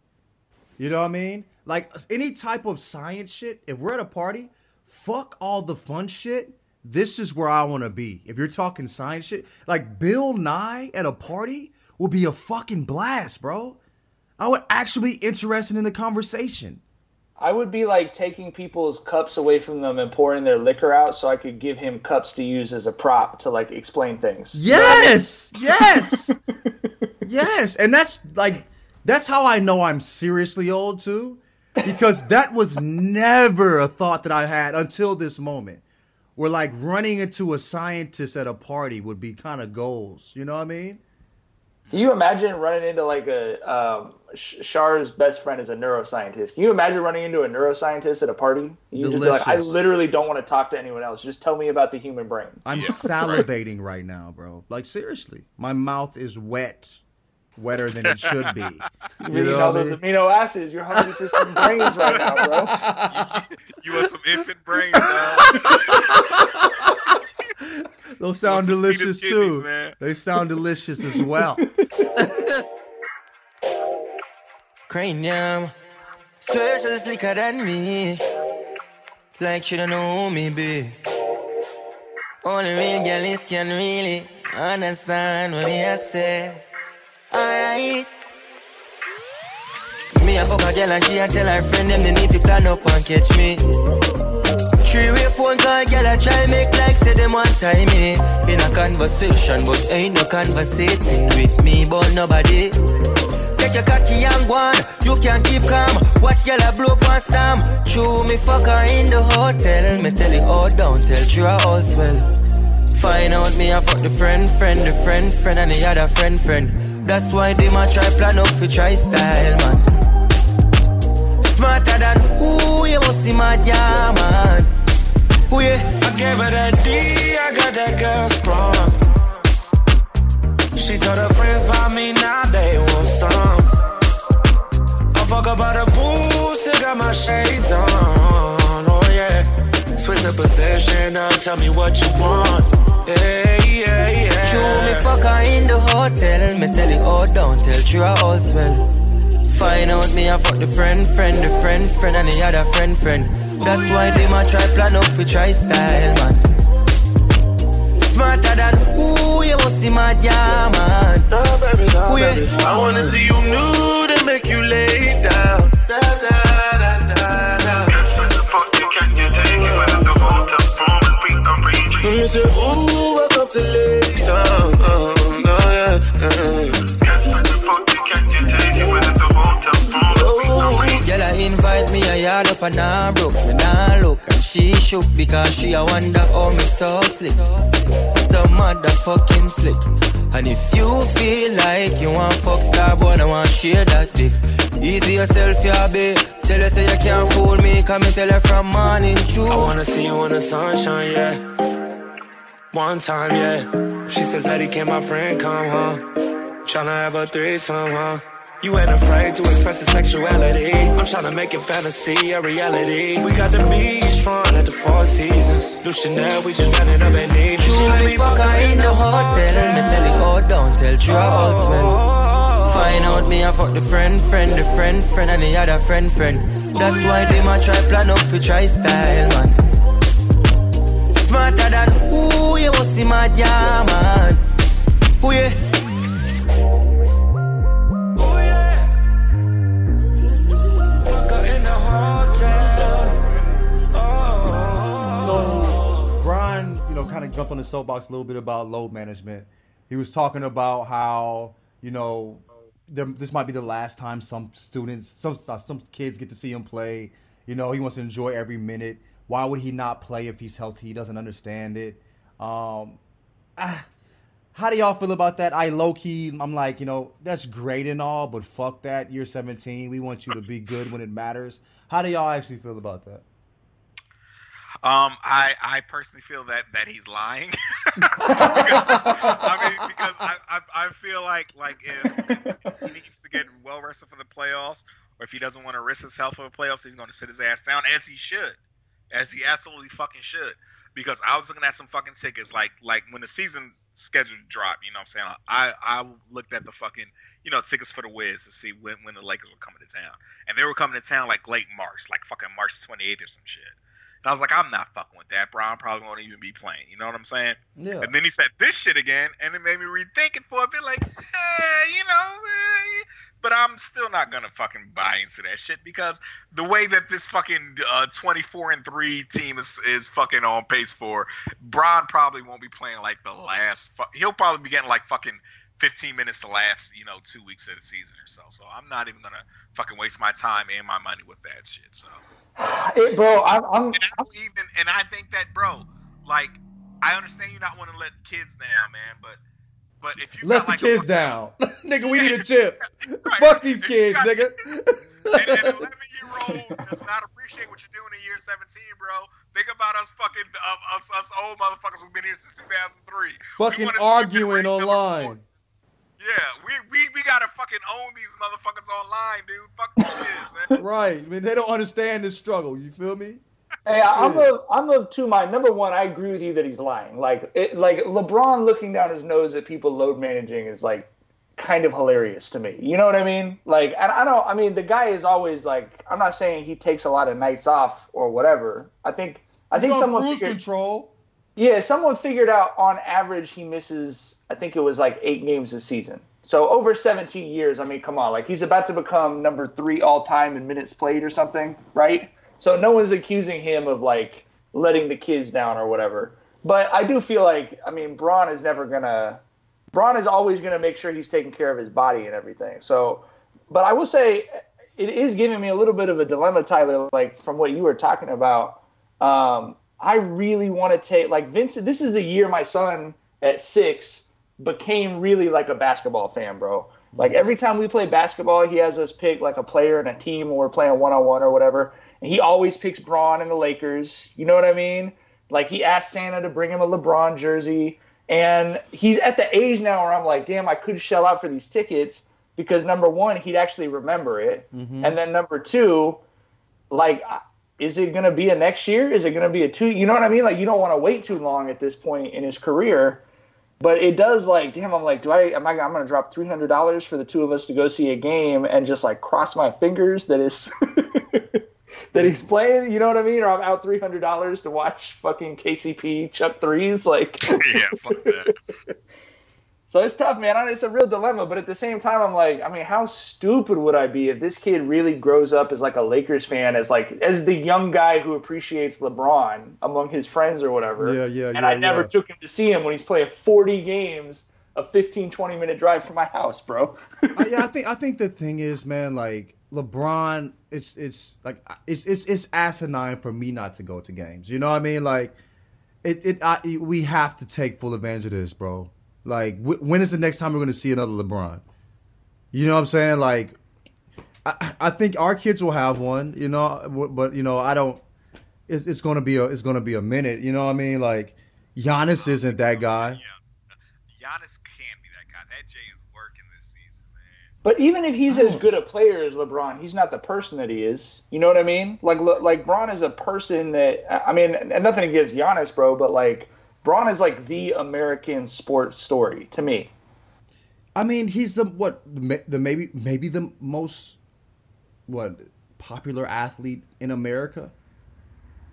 You know what I mean? Like any type of science shit, if we're at a party, fuck all the fun shit. This is where I want to be. If you're talking science shit, like Bill Nye at a party would be a fucking blast, bro. I would actually be interested in the conversation. I would be like taking people's cups away from them and pouring their liquor out so I could give him cups to use as a prop to like explain things. Yes, yes, yes, and that's like that's how I know I'm seriously old too, because that was never a thought that I had until this moment. Where like running into a scientist at a party would be kind of goals. You know what I mean? Can you imagine running into like a um, Sh- Char's best friend is a neuroscientist? Can you imagine running into a neuroscientist at a party? You just be like, I literally don't want to talk to anyone else. Just tell me about the human brain. I'm Yeah. salivating right now, bro. Like seriously, my mouth is wet, wetter than it should be. You, You need know all those amino acids. You're hungry for some brains right now, bro. you want some infant brains, dog? Those sound delicious too. man. They sound delicious as well. Kranium. Swear she's slicker than me. Like she don't know me, be. Only real girls can really understand what I say. Alright. Me a fuck a girl and she a tell her friend them they need to plan up and catch me. Three way phone call, girl I try make like say them one time me in a conversation, but ain't no conversating with me, but nobody. Take your cocky and one. You can keep calm. Watch girl a blow up one storm. True, me fuck her in the hotel. Me tell it all down, tell true all swell. Find out me I fuck the friend, friend, the friend, friend, and the other friend, friend. That's why they might try plan up for try style, man. Smarter than who you must see mad, yeah, man. Who yeah? I gave her that D, I got that girl sprung. She told her friends about me, now they want some. I fuck about a boo, still got my shades on. Oh yeah. Switch the position, now tell me what you want. Yeah, yeah, yeah. True, me fuck her in the hotel. Me tell it all down, tell true all swell. Find out me I fuck the friend, friend, the friend, friend, and the other friend, friend. That's why they might try plan up for try style, man. Smarter than who you must see mad, yeah, man. Nah, baby, nah, Who ya? baby. I wanna see you nude and make you lay down. Da, da, da, da, da. And you say, ooh, welcome to lay Mm. Girl, I invite me a yard up and I broke. Me nah look and she shook because she a wonder how me so slick. So motherfucking slick. And if you feel like you want fuck star boy, I want share that dick. Easy yourself, yeah, babe. Tell her say you can't fool me, come me tell her from morning true. I wanna see you in the sunshine, yeah. One time, yeah. She says, Eddie, can my friend come home? Tryna have a threesome, huh? You ain't afraid to express your sexuality. I'm tryna make your fantasy a reality. We got the beach front at the Four Seasons. New Chanel, we just ran it up and need True, me fuck her in the hotel. Me tell it oh, all down, tell true all swell. Find out me I fuck the friend, friend, the friend, friend, and the other friend, friend. That's why they might try plan up for try style, man. Smarter than who you. Fuck in hotel. Oh. So Bron, you know, kind of jumped on the soapbox a little bit about load management. He was talking about how you know there, this might be the last time some students, some some kids get to see him play. You know, he wants to enjoy every minute. Why would he not play if he's healthy? He doesn't understand it. Um, ah, how do y'all feel about that? I low key, I'm like, you know, that's great and all, but fuck that. You're 17. We want you to be good when it matters. How do y'all actually feel about that? Um, I I personally feel that that he's lying. I mean, because I, I I feel like like if he needs to get well rested for the playoffs, or if he doesn't want to risk his health for the playoffs, he's going to sit his ass down as he should, as he absolutely fucking should. Because I was looking at some fucking tickets, like like when the season schedule dropped, you know what I'm saying? I I looked at the fucking you know tickets for the Wiz to see when when the Lakers were coming to town, and they were coming to town like late March, like fucking March 28th or some shit. And I was like, I'm not fucking with that, bro. I'm probably won't even be playing. You know what I'm saying? Yeah. And then he said this shit again, and it made me rethink it for a bit. Like, eh, you know, eh. But I'm still not gonna fucking buy into that shit because the way that this fucking uh, 24 and three team is is fucking on pace for, Bron probably won't be playing like the last. Fu- he'll probably be getting like fucking 15 minutes the last, you know, two weeks of the season or so. So I'm not even gonna fucking waste my time and my money with that shit. So. Hey, bro, I'm, I'm, And I don't even, and I think that, bro, like, I understand you not want to let kids down, man, but, but if you Let got the like kids a, down. nigga, we need a chip. Right. Fuck these If kids, got- nigga. and an 11 year old does not appreciate what you're doing in year 17, bro. Think about us fucking uh, us, us old motherfuckers who've been here since 2003. Fucking arguing online. Yeah, we, we we gotta fucking own these motherfuckers online, dude. Fuck these kids, man. Right. I mean, they don't understand this struggle. You feel me? Hey, I'm of I'm of two mind. Number one, I agree with you that he's lying. Like it, like LeBron looking down his nose at people load managing is like kind of hilarious to me. You know what I mean? Like, and I don't. I mean, the guy is always like. I'm not saying he takes a lot of nights off or whatever. I think I think He's someone cruise figured, control. yeah, someone figured out on average he misses. I think it was like eight games a season. So over 17 years, I mean, come on, like he's about to become number three all time in minutes played or something, right? So no one's accusing him of like letting the kids down or whatever. But I do feel like, I mean, Bron is never gonna. Bron is always gonna make sure he's taking care of his body and everything. So, but I will say, it is giving me a little bit of a dilemma, Tyler. Like from what you were talking about, um, I really want to take like Vincent. This is the year my son at six became really like a basketball fan, bro. Like every time we play basketball, he has us pick like a player and a team when we're playing one on one or whatever. He always picks Bron and the Lakers. You know what I mean? Like he asked Santa to bring him a LeBron jersey. And he's at the age now where I'm like, damn, I could shell out for these tickets because number one, he'd actually remember it. Mm-hmm. And then number two, like, is it going to be a next year? Is it going to be a two? You know what I mean? Like, you don't want to wait too long at this point in his career. But it does like, damn, I'm like, do I, am I, I'm going to drop $300 for the two of us to go see a game and just like cross my fingers that is, that he's playing, you know what I mean? Or I'm out $300 to watch fucking KCP chuck threes. Like, yeah, fuck that. so it's tough, man. It's a real dilemma, but at the same time, I'm like, I mean, how stupid would I be if this kid really grows up as like a Lakers fan, as like as the young guy who appreciates LeBron among his friends or whatever? Yeah, yeah, And yeah, I never yeah. took him to see him when he's playing 40 games, a 15, 20 minute drive from my house, bro. Uh, yeah, I think I think the thing is, man, like LeBron, it's it's like it's it's it's asinine for me not to go to games. You know what I mean? Like, it it I, we have to take full advantage of this, bro. Like, wh- when is the next time we're to see another LeBron? You know what I'm saying? Like, I I think our kids will have one. You know, but you know, I don't. It's it's to be a it's to be a minute. You know what I mean? Like, Giannis isn't that guy. Yeah. Giannis can't be that guy. That Jay is working this season, man. But even if he's as oh. good a player as LeBron, he's not the person that he is. You know what I mean? Like Le- like Bron is a person that I mean, and nothing against Giannis, bro, but like Bron is like the American sports story to me. I mean, he's the what the maybe maybe the most what popular athlete in America.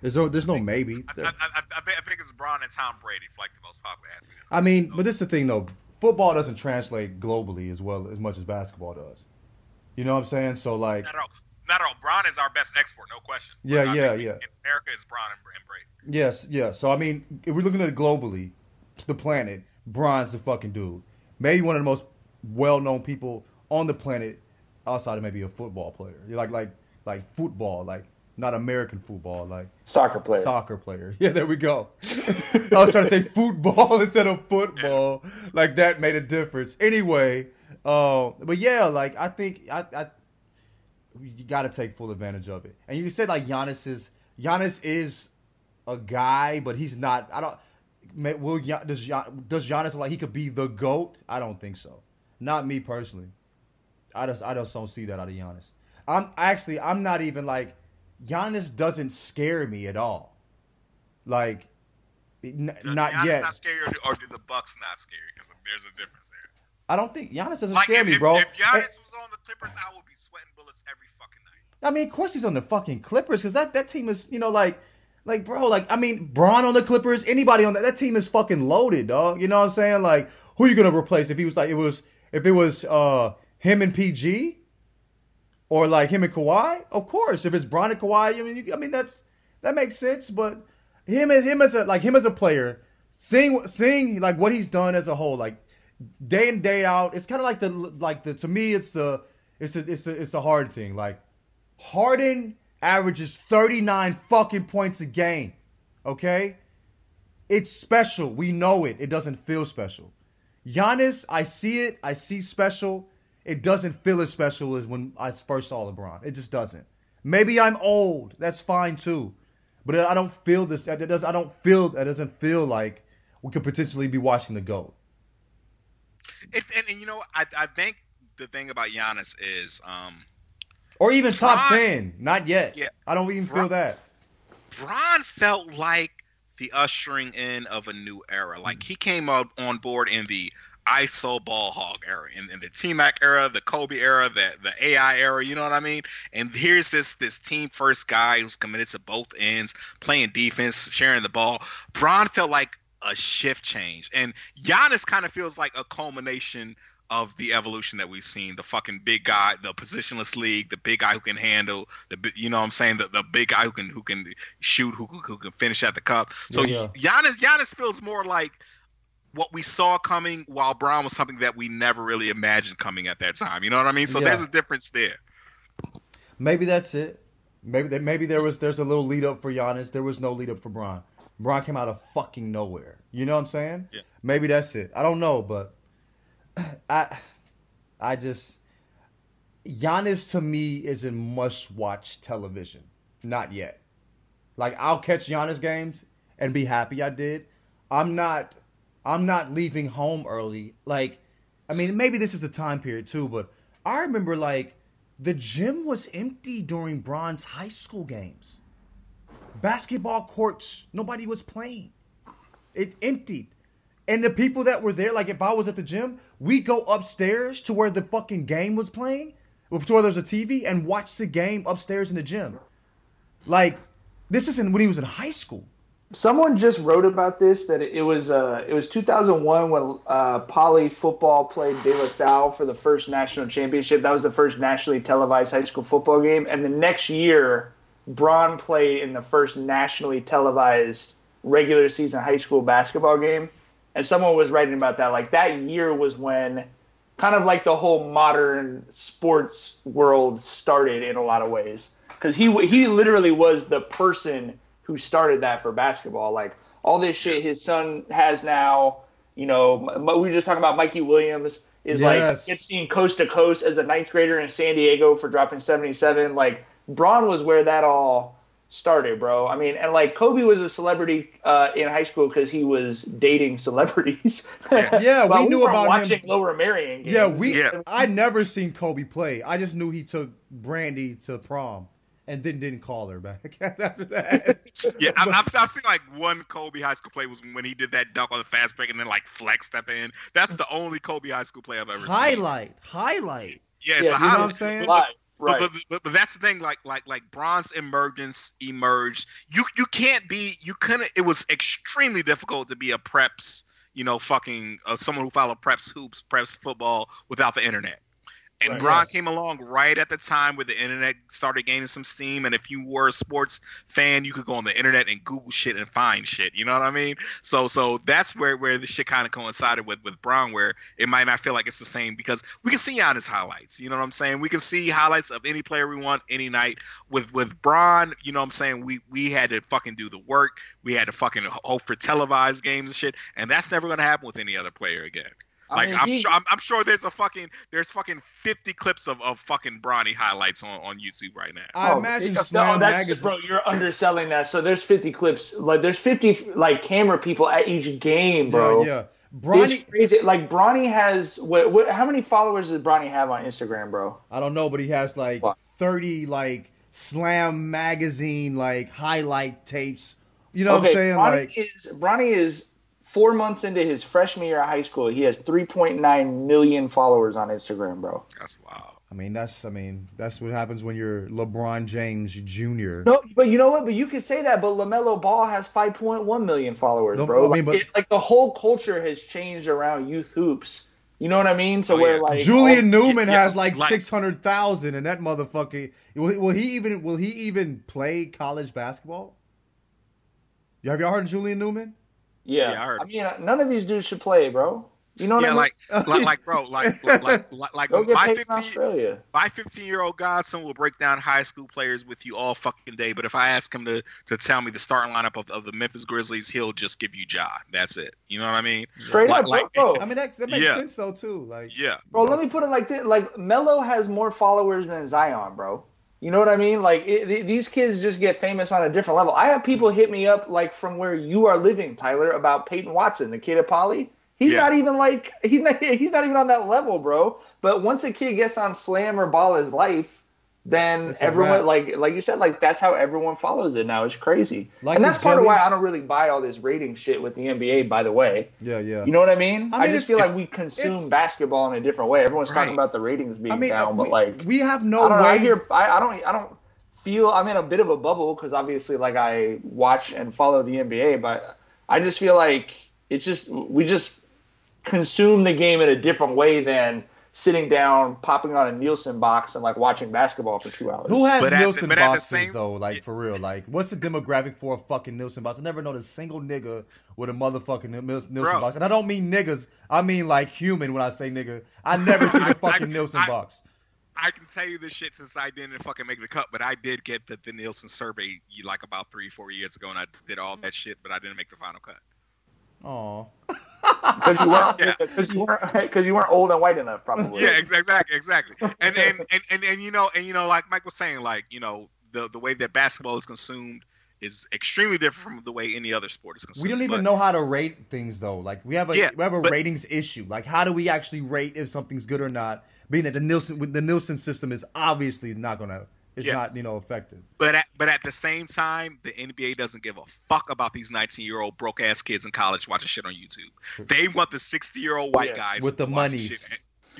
Is there? There's no maybe. I, I, I, I, think, I think it's Bron and Tom Brady for like the most popular athlete. I mean, but this is the thing though. Football doesn't translate globally as well as much as basketball does. You know what I'm saying? So like, Not at all. Not at all. Bron is our best export, no question. Yeah, But yeah, yeah. America is Bron and, and Brady. yes, yes. So I mean, if we're looking at it globally, the planet, Bron's the fucking dude. Maybe one of the most well-known people on the planet, outside of maybe a football player. Like like like football, like not American football, like Soccer player. soccer player. Yeah, there we go. I was trying to say football instead of football. Like that made a difference. Anyway, uh, but yeah, like I think I, I you got to take full advantage of it. And you said like Giannis is Giannis is a guy, but he's not. I don't. may- Will does does Giannis like he could be the goat? I don't think so. Not me personally. I just I just don't see that out of Giannis. I'm actually I'm not even like Giannis doesn't scare me at all. Like n- not Giannis yet. not scary, or do, or do the Bucks not scary? Because there's a difference there. I don't think Giannis doesn't Like scare if, me, bro. If Giannis And- was on the Clippers, I would be sweating bullets every fucking night. I mean, of course he's on the fucking Clippers because that, that team is, you know, like, like, bro, like, I mean, Bron on the Clippers, anybody on that, that team is fucking loaded, dog. You know what I'm saying? Like, who are you gonna replace if he was like, it was, if it was uh him and PG, or like him and Kawhi? Of course, if it's Bron and Kawhi, I mean, you, I mean that's that makes sense. But him as him as a like him as a player, seeing seeing like what he's done as a whole, like day in day out, it's kind of like the like the to me, it's the it's a it's a it's a hard thing. Like Harden averages 39 fucking points a game. Okay? It's special. We know it. It doesn't feel special. Giannis, I see it. I see special. It doesn't feel as special as when I first saw LeBron. It just doesn't. Maybe I'm old. That's fine too. But I don't feel this. It does. I don't feel. It doesn't feel like we could potentially be watching the goat. It, and, and you know, I, I think the thing about Giannis is, um, Or even top ten. Not yet. Yeah. I don't even feel that. Bron felt like the ushering in of a new era. Like he came up on board in the ISO ball hog era, in, in the T Mac era, the Kobe era, the the AI era. You know what I mean? And here's this this team first guy who's committed to both ends, playing defense, sharing the ball. Bron felt like a shift change, and Giannis kind of feels like a culmination of the evolution that we've seen. The fucking big guy, the positionless league, the big guy who can handle the, you know what I'm saying, the, the big guy who can who can shoot, who, who, can finish at the cup. So Yeah, Giannis Giannis feels more like what we saw coming, while Bron was something that we never really imagined coming at that time. You know what I mean? So Yeah. there's a difference there. Maybe that's it. Maybe there, maybe there was there's a little lead up for Giannis. There was no lead up for Bron. Bron came out of fucking nowhere. You know what I'm saying? Yeah. Maybe that's it. I don't know, but I I just Giannis to me is in must watch television. Not yet. Like I'll catch Giannis games and be happy I did. I'm not I'm not leaving home early. Like I mean maybe this is a time period too, but I remember like the gym was empty during Bron's high school games. Basketball courts, nobody was playing. It emptied. And the people that were there, like if I was at the gym, we'd go upstairs to where the fucking game was playing, to where there's a TV, and watch the game upstairs in the gym. Like, this isn't when he was in high school. Someone just wrote about this that it was uh, it was 2001 when uh, Poly football played De La Salle for the first national championship. That was the first nationally televised high school football game, and the next year, Bron played in the first nationally televised regular season high school basketball game. And someone was writing about that. Like that year was when kind of like the whole modern sports world started in a lot of ways because he he literally was the person who started that for basketball. Like all this shit his son has now. You know, M- we were just talking about Mikey Williams is like Yes. gets seen coast to coast as a ninth grader in San Diego for dropping seventy seven. Like Bron was where that all started, bro. I mean, and like Kobe was a celebrity uh, in high school because he was dating celebrities. Yeah, we While knew were about him. watching Lower Merion. Games. Yeah, we. Yeah. I never seen Kobe play. I just knew he took Brandy to prom, and then didn't call her back after that. Yeah, I, I've, I've seen like one Kobe high school play was when he did that dunk on the fast break and then like flexed at the end. That's the only Kobe high school play I've ever seen. highlight, highlight. Yeah, it's Yeah, a you know what highlight. I'm saying? But- Live, But, right? but, but, but that's the thing, like like like Bron's emergence emerged. You you can't be you couldn't. It was extremely difficult to be a preps, you know, fucking uh, someone who followed preps hoops, preps football without the internet. And Right. Bron Yes. came along right at the time where the internet started gaining some steam. And if you were a sports fan, you could go on the internet and Google shit and find shit. You know what I mean? So so that's where where the shit kind of coincided with with Bron, where it might not feel like it's the same because we can see Giannis highlights. You know what I'm saying? We can see highlights of any player we want any night. With with Bron, you know what I'm saying? We we had to fucking do the work. We had to fucking hope for televised games and shit. And that's never gonna happen with any other player again. I Like mean, I'm he- sure I'm, I'm sure there's a fucking there's fucking 50 clips of, of fucking Bronny highlights on, on YouTube right now. I Oh, imagine no, Slam that's magazine. bro. You're underselling that. So there's 50 clips. Like there's 50 like camera people at each game, bro. Yeah, yeah. Bronny, It's crazy. Like Bronny has what, what? How many followers does Bronny have on Instagram, bro? I don't know, but he has like What? thirty like Slam magazine like highlight tapes. You know what I'm saying? Bronny Like is Bronny is four months into his freshman year of high school. He has 3.9 million followers on Instagram, bro. That's wow. I mean, that's I mean, that's what happens when you're LeBron James Jr. No, but you know what? But you could say that. But Lamelo Ball has 5.1 million followers, No, bro. I mean, like, but- it- like the whole culture has changed around youth hoops. You know what I mean? So Oh, where yeah. like Julian all- Newman yeah, has like, like- six hundred thousand, and that motherfucker will, will he even will he even play college basketball? Have y'all heard of Julian Newman? Yeah, Yeah, I heard. I mean, uh, none of these dudes should play, bro. You know what Yeah, I mean? like, like like bro, like like like, like, like Go get my paid in 15 Australia. my 15 year old godson will break down high school players with you all fucking day. But if I ask him to to tell me the starting lineup of, of the Memphis Grizzlies, he'll just give you Ja. That's it. You know what I mean? Straight Like- up, bro. like- bro. I mean, that, that makes Yeah. sense though too. Like, Yeah. Bro, let me put it like this: like Melo has more followers than Zion, bro. You know what I mean? Like it, th- these kids just get famous on a different level. I have people hit me up like from where you are living, Tyler, about Peyton Watson, the kid at Poly. He's Yeah. not even like he's not, he's not even on that level, bro. But once a kid gets on Slam or Ballislife, then a everyone like like you said, like that's how everyone follows it now. It's crazy, Like and that's part of why I don't really buy all this rating shit with the NBA. By the way, yeah, yeah. you know what I mean? I I, just feel like we consume basketball in a different way. Everyone's talking about the ratings being I mean, down, we, but like we have no I don't know. way. I hear I, I don't I don't feel I'm in a bit of a bubble because obviously like I watch and follow the NBA, but I just feel like it's just we just consume the game in a different way than sitting down, popping on a Nielsen box and like watching basketball for two hours. Who has But at the- Nielsen but at the boxes same- though? Like for real? Like what's the demographic for a fucking Nielsen box? I never known a single nigga with a motherfucking Nielsen Bro. box, and I don't mean niggas. I mean like human when I say nigga. I never seen I- a fucking I- Nielsen I- box. I can tell you this shit since I didn't fucking make the cut, but I did get the, the Nielsen survey like about three, four years ago, and I did all that shit, but I didn't make the final cut. Aw. because you weren't Yeah. because you weren't because you weren't old and white enough probably. Yeah, exactly, exactly. And and, and and and you know, and you know, like Mike was saying, like you know, the the way that basketball is consumed is extremely different from the way any other sport is consumed. We don't even But- know how to rate things though. Like we have a Yeah, we have a but- ratings issue. Like how do we actually rate if something's good or not? Being that the Nielsen the Nielsen system is obviously not gonna it's Yeah. not you know effective. But at, but at the same time, the NBA doesn't give a fuck about these 19 year old broke ass kids in college watching shit on YouTube. They want the 60 year old white Yeah. guys With the money.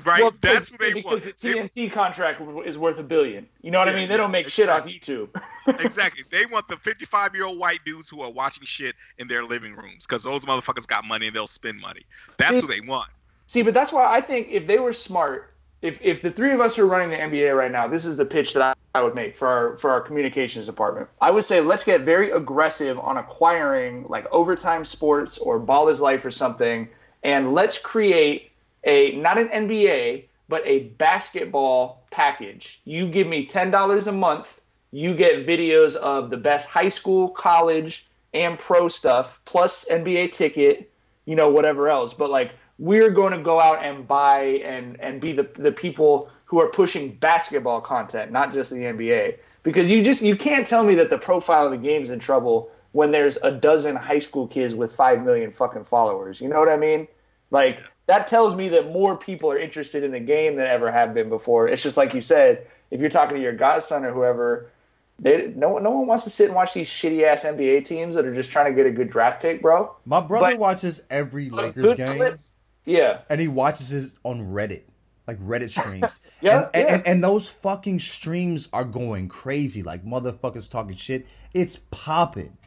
Right? Well, That's because- what they because want. the They- TNT contract is worth a billion. You know what I mean? They yeah, don't make shit off YouTube. exactly. They want the 55 year old white dudes who are watching shit in their living rooms because those motherfuckers got money and they'll spend money. That's who they want. See, but that's why I think if they were smart, if if the three of us are running the NBA right now, this is the pitch that I, would make for our for our communications department. I would say let's get very aggressive on acquiring like overtime sports or ball is life or something, and let's create a not an NBA but a basketball package. You give me ten dollars a month, you get videos of the best high school, college, and pro stuff, plus NBA ticket, you know, whatever else. But like we're going to go out and buy and and be the the people who are pushing basketball content, not just the NBA. Because you just you can't tell me that the profile of the game's in trouble when there's a dozen high school kids with five million fucking followers. You know what I mean? Like that tells me that more people are interested in the game than ever have been before. It's just like you said, if you're talking to your godson or whoever, They no no one wants to sit and watch these shitty ass NBA teams that are just trying to get a good draft pick, bro. My brother But- watches every Lakers game, clips- Yeah, and he watches it on Reddit, like Reddit streams. Yeah, and, and, yeah. and, and those fucking streams are going crazy. Like motherfuckers talking shit. It's popping.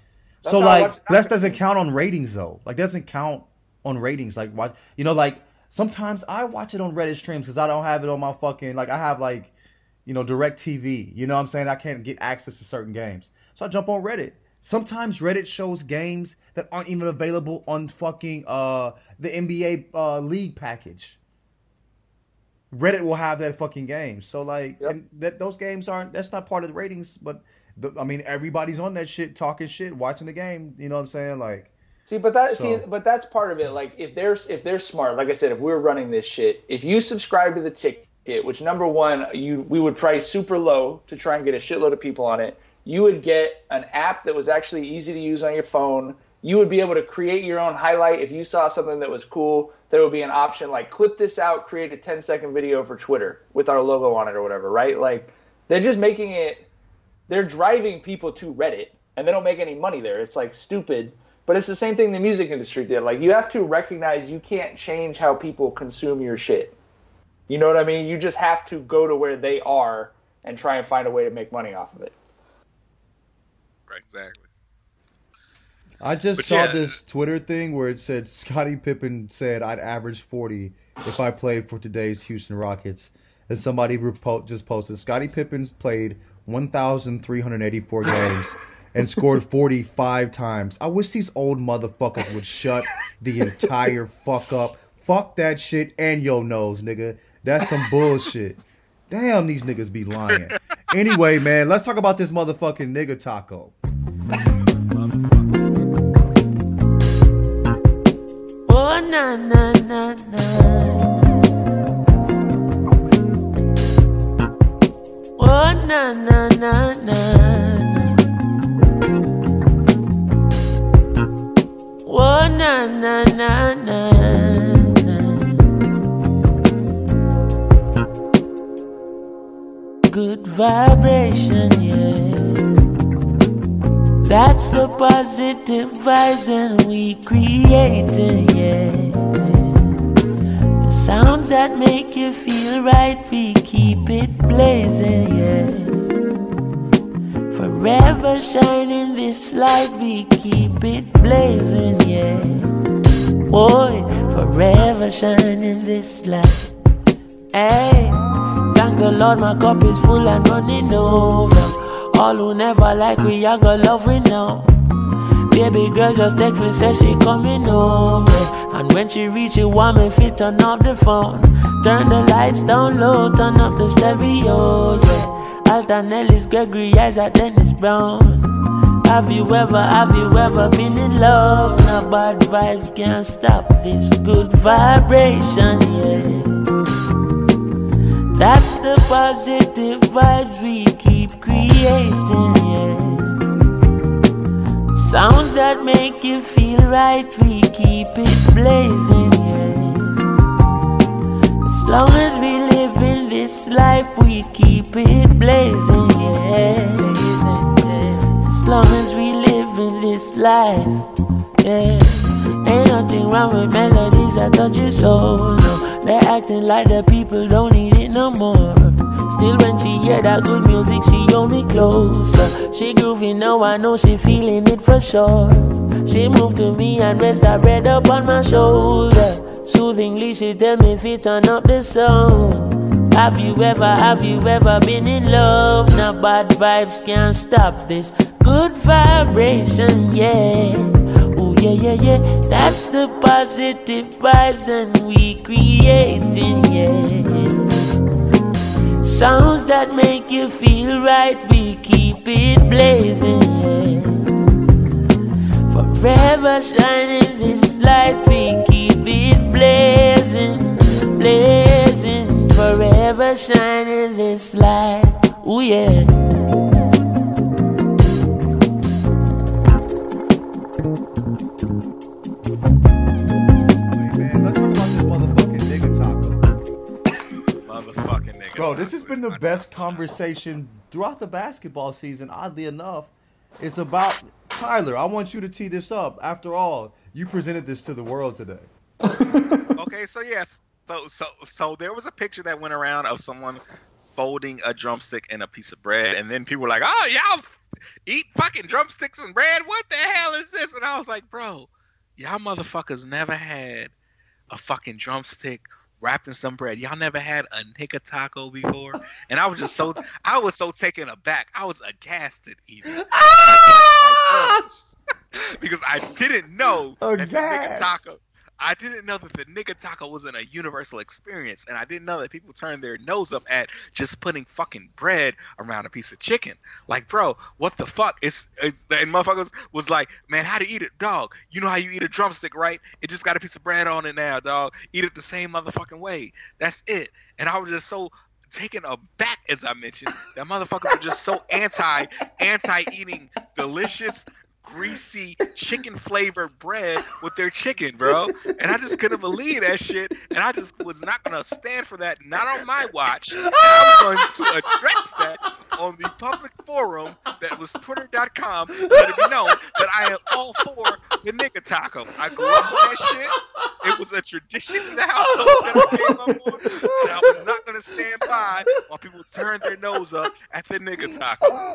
So like, that doesn't count on ratings though. Like, doesn't count on ratings. Like, watch, you know, like sometimes I watch it on Reddit streams because I don't have it on my fucking like I have like, you know, Direct TV. You know what I'm saying? I can't get access to certain games, so I jump on Reddit. Sometimes Reddit shows games that aren't even available on fucking uh the NBA uh league package. Reddit will have that fucking game. So like, Yep. and that those games aren't. That's not part of the ratings. But the, I mean, everybody's on that shit, talking shit, watching the game. You know what I'm saying? Like, See, but that So- see, but that's part of it. Like if they're if they're smart, like I said, if we're running this shit, if you subscribe to the ticket, which number one, you we would price super low to try and get a shitload of people on it. You would get an app that was actually easy to use on your phone. You would be able to create your own highlight if you saw something that was cool. There would be an option like clip this out, create a 10 second video for Twitter with our logo on it or whatever, right? Like they're just making it they're driving people to Reddit and they don't make any money there. It's like stupid. But it's the same thing the music industry did. Like you have to recognize you can't change how people consume your shit. You know what I mean? You just have to go to where they are and try and find a way to make money off of it. Exactly. I just But saw yeah. this Twitter thing where it said Scottie Pippen said I'd average 40 if I played for today's Houston Rockets. And somebody repo- just posted Scottie Pippen's played 1,384 games and scored 45 times. I wish these old motherfuckers would shut the entire fuck up. Fuck that shit and your nose, nigga. That's some bullshit. Damn, these niggas be lying. Anyway, man, let's talk about this motherfucking nigga taco. Na na na na. Oh na na na na. Oh na na na na. Good vibration, yeah. That's the positive vibes and we creating, yeah. The sounds that make you feel right, we keep it blazing, yeah. Forever shining this light, we keep it blazing, yeah. Boy, forever shining this light. Hey, thank the Lord, my cup is full and running over. All who never like we, I got love we know. Baby girl just text me, say she coming over. And when she reach it, want me fit turn off the phone. Turn the lights down low, turn up the stereo, yeah. Alton Ellis, Gregory Isaac, Dennis Brown. Have you ever, have you ever been in love? Now bad vibes can't stop this good vibration, yeah. That's the positive vibes we keep creating, yeah. Sounds that make you feel right, we keep it blazing, yeah. As long as we live in this life, we keep it blazing, yeah. As long as we live in this life, yeah. Ain't nothing wrong with melodies that touch your soul, no. They're acting like the people don't need no more. Still, when she hear that good music, she hold me closer. She groovy now, I know she feeling it for sure. She moved to me and rest her head up on my shoulder. Soothingly, she tell me if it turn up the sound. Have you ever, have you ever been in love? Now bad vibes can't stop this good vibration, yeah. Oh yeah, yeah, yeah. That's the positive vibes and we creating, yeah. Sounds that make you feel right, we keep it blazing. Forever shining this light, we keep it blazing, blazing. Forever shining this light, oh yeah. Bro, this has been the best conversation throughout the basketball season. Oddly enough, it's about Tyler. I want you to tee this up. After all, you presented this to the world today. okay, so yes, so so so there was a picture that went around of someone folding a drumstick and a piece of bread, and then people were like, "Oh, y'all eat fucking drumsticks and bread? What the hell is this?" And I was like, "Bro, y'all motherfuckers never had a fucking drumstick." Wrapped in some bread. Y'all never had a nigga taco before, and I was just so I was so taken aback. I was aghast even oh, because I didn't know that the nigga taco. I didn't know that the nigga taco wasn't a universal experience, and I didn't know that people turned their nose up at just putting fucking bread around a piece of chicken. Like, bro, what the fuck? It's, it's and motherfuckers was like, man, how to eat it, dog? You know how you eat a drumstick, right? It just got a piece of bread on it now, dog. Eat it the same motherfucking way. That's it. And I was just so taken aback, as I mentioned, that motherfuckers were just so anti anti eating delicious greasy chicken flavored bread with their chicken, bro. And I just couldn't believe that shit. And I just was not gonna stand for that, not on my watch. And I was going to address that on the public forum that was twitter.com. Let it be known that I am all for the nigga taco. I grew up with that shit. It was a tradition in the household that I came up on. I was not gonna stand by while people turn their nose up at the nigga taco.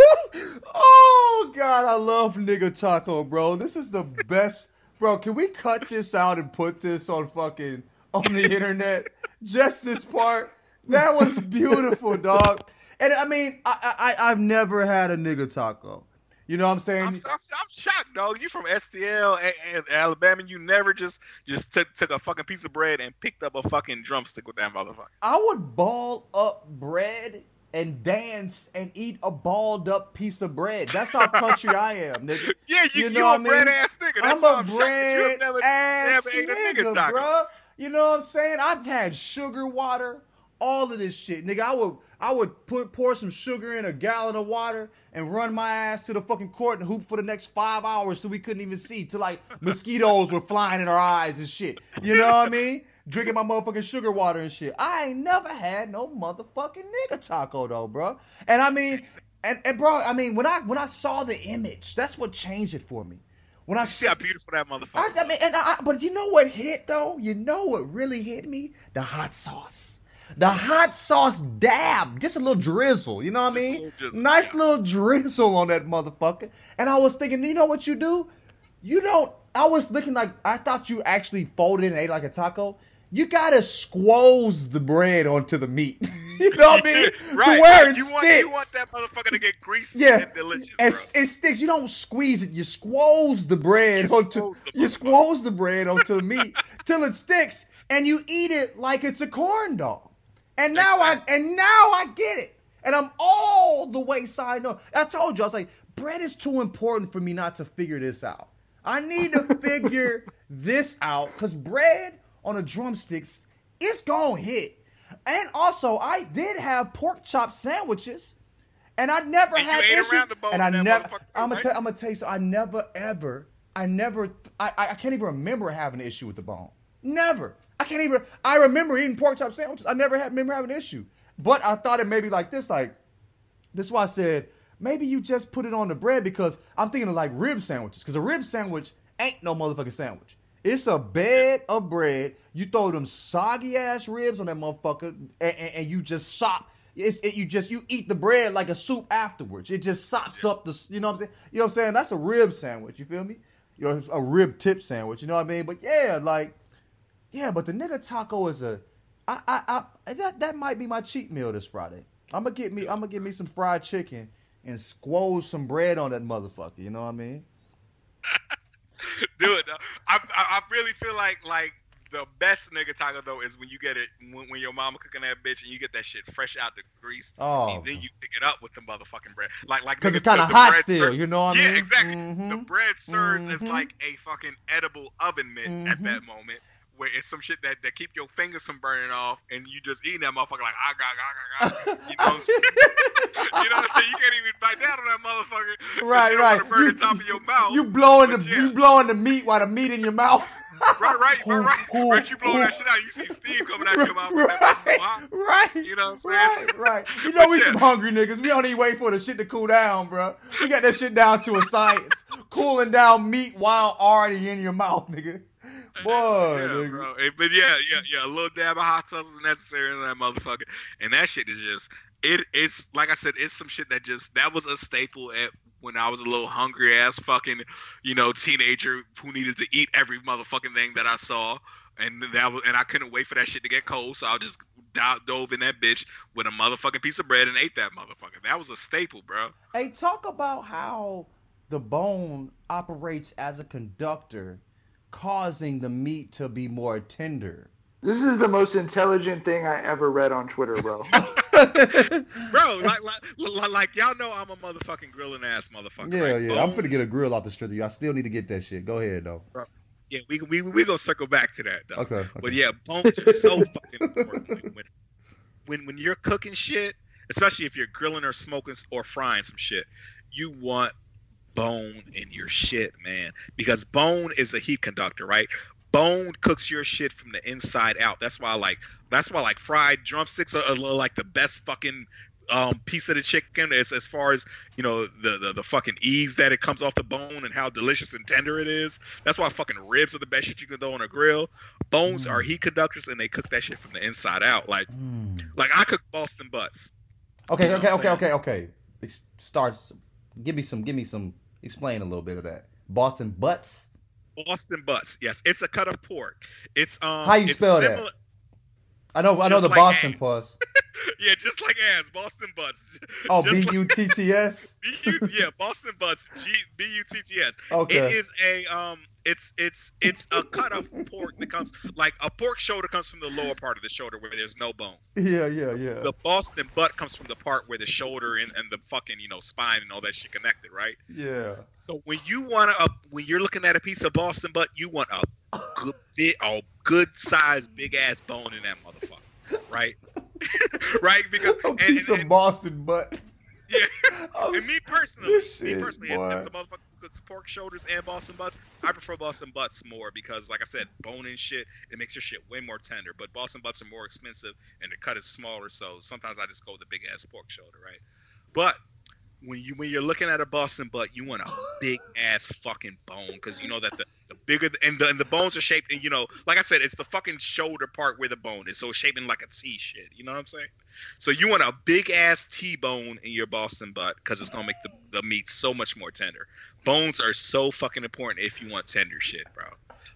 oh God, I love nigga taco, bro. This is the best, bro. Can we cut this out and put this on fucking on the internet? Just this part. That was beautiful, dog. And I mean, I, I I've never had a nigga taco. You know what I'm saying? I'm, I'm, I'm shocked, dog. You from STL and, and Alabama? You never just just took took a fucking piece of bread and picked up a fucking drumstick with that motherfucker. I would ball up bread and dance and eat a balled up piece of bread. That's how country I am, nigga. Yeah, you, you, know you what a I mean? bread ass nigga. That's I'm why a I'm shocked that you have bread never, ass never ate a nigga, nigga taco. bruh. You know what I'm saying? I've had sugar water, all of this shit, nigga. I would I would put pour some sugar in a gallon of water and run my ass to the fucking court and hoop for the next five hours so we couldn't even see till like mosquitoes were flying in our eyes and shit. You know what I mean? Drinking my motherfucking sugar water and shit. I ain't never had no motherfucking nigga taco though, bro. And I mean, and, and bro, I mean, when I when I saw the image, that's what changed it for me. When I See how beautiful that motherfucker. I, I mean, and I, but you know what hit though? You know what really hit me? The hot sauce. The hot sauce dab, just a little drizzle. You know what I mean? nice yeah. little drizzle on that motherfucker. And I was thinking, you know what you do? You don't. I was looking like I thought you actually folded it and ate like a taco. You gotta squoze the bread onto the meat. you know what I mean? right. To where it you want you want that motherfucker to get greasy Yeah, and delicious, and bro. it sticks. You don't squeeze it. You squoze the bread You onto. squoze the you squoze the bread onto the meat till it sticks, and you eat it like it's a corn dog. And now Exactly. I and now I get it, and I'm all the way signed up. I told you I was like, bread is too important for me not to figure this out. I need to figure this out because bread on a drumsticks, it's gonna hit. And also, I did have pork chop sandwiches. And I never And you had ate issues. around the bone and I never. I'm gonna right? tell. I'm gonna tell you. So I never ever. I never. I. I can't even remember having an issue with the bone. Never. I can't even. I remember eating pork chop sandwiches. I never had remember having an issue. But I thought it maybe like this. Like this is why I said maybe you just put it on the bread because I'm thinking of like rib sandwiches. Because a rib sandwich ain't no motherfucking sandwich. It's a bed of bread. You throw them soggy ass ribs on that motherfucker, and, and, and you just sop. It's it, you just you eat the bread like a soup afterwards. It just sops up the. You know what I'm saying? You know what I'm saying? That's a rib sandwich. You feel me? You know, a rib tip sandwich. You know what I mean? But yeah, like yeah, but the nigga taco is a. I I I that that might be my cheat meal this Friday. I'm gonna get me. I'm gonna get me some fried chicken and squoze some bread on that motherfucker. You know what I mean? Do it. Though. I, I I really feel like like the best nigga taco though is when you get it when, when your mama cooking that bitch and you get that shit fresh out the grease. Oh. and then you pick it up with the motherfucking bread. Like like because it's the- the hot still, ser- you know what I yeah, mean? exactly. Mhm. The bread serves as Mhm. like a fucking edible oven mitt at Mhm. that moment. Where it's some shit that, that keep your fingers from burning off, and you just eating that motherfucker like ah, ah, ah, ah. You know what I'm saying? you know what I'm saying? You can't even bite down on that motherfucker. Right, right. burn You- the top of your mouth. You blowing the yeah. you blowing the meat while the meat in your mouth. right, right, Cool, right, cool, right. You blowing cool. that shit out, you see steam coming out of your mouth. Right, so hot. right. You know what I'm saying? Right, right. You know But we yeah. some hungry niggas. We don't even wait for the shit to cool down, bro. We got that shit down to a science. Cooling down meat while already in your mouth, nigga. Boy, yeah, nigga. bro. But yeah, yeah, yeah. A little dab of hot sauce is necessary in that motherfucker, and that shit is just it. It's like I said, it's some shit that just that was a staple at when I was a little hungry ass fucking, you know, teenager who needed to eat every motherfucking thing that I saw, and that was, and I couldn't wait for that shit to get cold, so I just do- dove in that bitch with a motherfucking piece of bread and ate that motherfucker. That was a staple, bro. Hey, talk about how the bone operates as a conductor, causing the meat to be more tender. This is the most intelligent thing I ever read on Twitter, bro. Bro, like, like, like, like y'all know I'm a motherfucking grilling ass motherfucker. Yeah, right? yeah. I'm Bones- finna get a grill off the street. Of you. I still need to get that shit. Go ahead though. Yeah, we we we gonna circle back to that though. Okay. okay. But yeah, bones are so fucking important. When, when when when you're cooking shit, especially if you're grilling or smoking or frying some shit, you want bone in your shit, man, because bone is a heat conductor, right? Bone cooks your shit from the inside out. That's why I like that's why like fried drumsticks are, are like the best fucking um, piece of the chicken as as far as you know the, the the fucking ease that it comes off the bone and how delicious and tender it is. That's why fucking ribs are the best shit you can throw on a grill. Bones are heat conductors and they cook that shit from the inside out. Like Mm. like I cook Boston butts. Okay, You know okay, I'm okay, okay, okay. Ex- Starts. Give me some. Give me some. Explain a little bit of that. Boston butts. Boston butts. Yes, it's a cut of pork. It's um. How you spell that? I know. I know the like Boston puss. Yeah, just like ass. Boston butts. Oh, B U T T S. Yeah, Boston butts. G B U T T S. Okay. It is a um. It's it's it's a cut of pork that comes like a pork shoulder comes from the lower part of the shoulder where there's no bone. Yeah, yeah, yeah. The Boston butt comes from the part where the shoulder and, and the fucking you know spine and all that shit connected, right? Yeah. So when you want to, when you're looking at a piece of Boston butt, you want a good bit, a good size, big ass bone in that motherfucker, right? right? Because A and, piece and- of and- Boston butt. yeah. And me personally, me personally, boy. as a motherfucker cooks pork shoulders and Boston butts, I prefer Boston butts more because, like I said, bone and shit, it makes your shit way more tender. But Boston butts are more expensive and the cut is smaller, so sometimes I just go with the big ass pork shoulder, right? But when you when you're looking at a Boston butt, you want a big ass fucking bone because you know that the, the bigger the, and the and the bones are shaped and you know like I said, it's the fucking shoulder part where the bone is, so it's shaping like a T shit. You know what I'm saying? So you want a big ass T bone in your Boston butt because it's gonna make the, the meat so much more tender. Bones are so fucking important if you want tender shit, bro.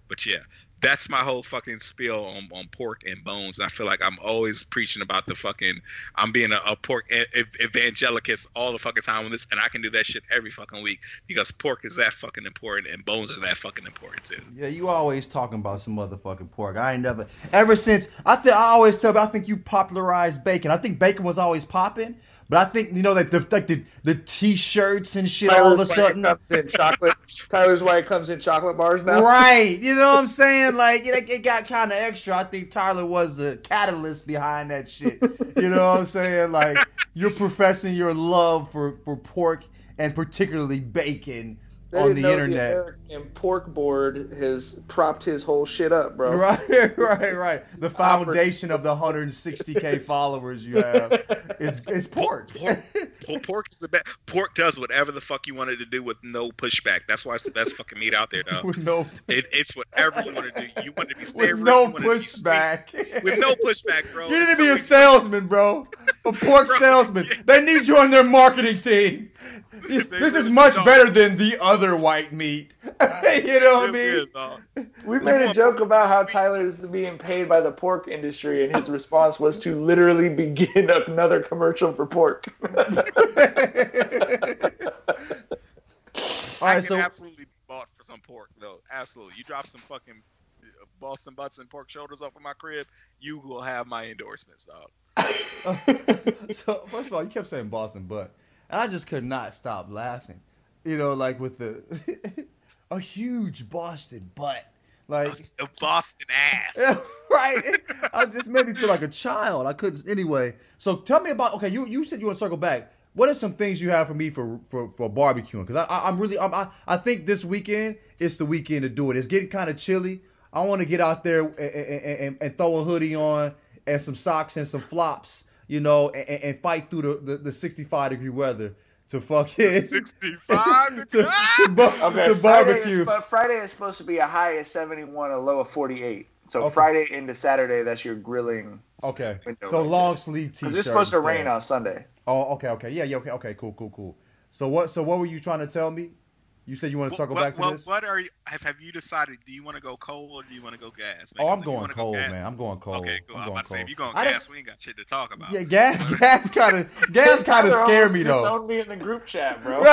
But yeah, that's my whole fucking spiel on, on pork and bones. I feel like I'm always preaching about the fucking. I'm being a, a pork e- e- evangelicist all the fucking time on this, and I can do that shit every fucking week because pork is that fucking important and bones are that fucking important too. Yeah, you always talking about some motherfucking pork. I ain't never ever since I think I always tell I think you popularized bacon. I think bacon was always popping, but I think you know that the like the the t-shirts and shit all of a sudden. comes in chocolate. Tyler's White comes in chocolate bars now. Right, you know what I'm saying? Like it, it got kind of extra. I think Tyler was the catalyst behind that shit. You know what I'm saying? Like you're professing your love for for pork and particularly bacon They on didn't the know internet. American pork board has propped his whole shit up, bro. Right, right, right. The foundation of the 160k followers you have is, is pork. Pork, Well, pork is the best. Pork does whatever the fuck you want it to do with no pushback. That's why it's the best fucking meat out there, though. with no It, it's whatever you want to do. You want to be with savory. no you want it to be sweet. pushback. With no pushback, bro. You need to be so a salesman, bro. A pork Bro, salesman. yeah. They need you on their marketing team. This is much don't. better than the other white meat. you know what I mean? is. We made a joke about how Tyler is being paid by the pork industry, and his response was to literally begin another commercial for pork. All I right, can so absolutely be bought for some pork, though. Absolutely. You drop some fucking uh, Boston butts and pork shoulders off of my crib, you will have my endorsements, dog. so first of all, you kept saying Boston butt, and I just could not stop laughing. You know, like with the a huge Boston butt, like A Boston ass. right. I just made me feel like a child. I couldn't anyway. So tell me about okay. You you said you want to circle back. What are some things you have for me for for, for barbecuing? Because I, I I'm really I'm, I I think this weekend is the weekend to do it. It's getting kind of chilly. I want to get out there and, and, and, and throw a hoodie on and some socks and some flops, you know, and, and- and fight through the, the, the 65 degree weather to fucking 65 to, to, bar- Okay, to Friday barbecue. is, but Friday is supposed to be a high of 71, a low of 48. So Okay. Friday into Saturday, that's your grilling. Okay, so right long sleeve t-shirt. Because it's supposed to rain on Sunday. Oh, okay, okay, yeah, yeah, okay, okay, cool, cool, cool. So what? So what were you trying to tell me? You said you want to circle what, back to what, this. what are you? Have, have you decided? Do you want to go cold or do you want to go gas? oh. I'm if going wanna go cold, man. I'm going cold. Okay, cool. I'm I'm, going about to say cold. if you going I gas, we ain't got shit to talk about. Yeah, gas, gas kind of, gas kind of Tyler scared me though. disowned me in the group chat, bro.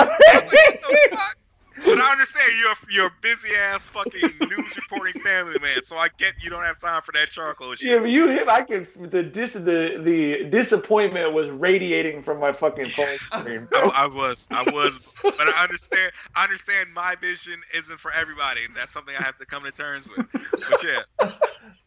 But I understand you're a- you're a busy ass fucking news reporting family man, so I get you don't have time for that charcoal shit. Yeah, but you hit. I could. The dis. The the disappointment was radiating from my fucking phone screen. I, I was, I was, but I understand. I understand my vision isn't for everybody, and that's something I have to come to terms with. But yeah,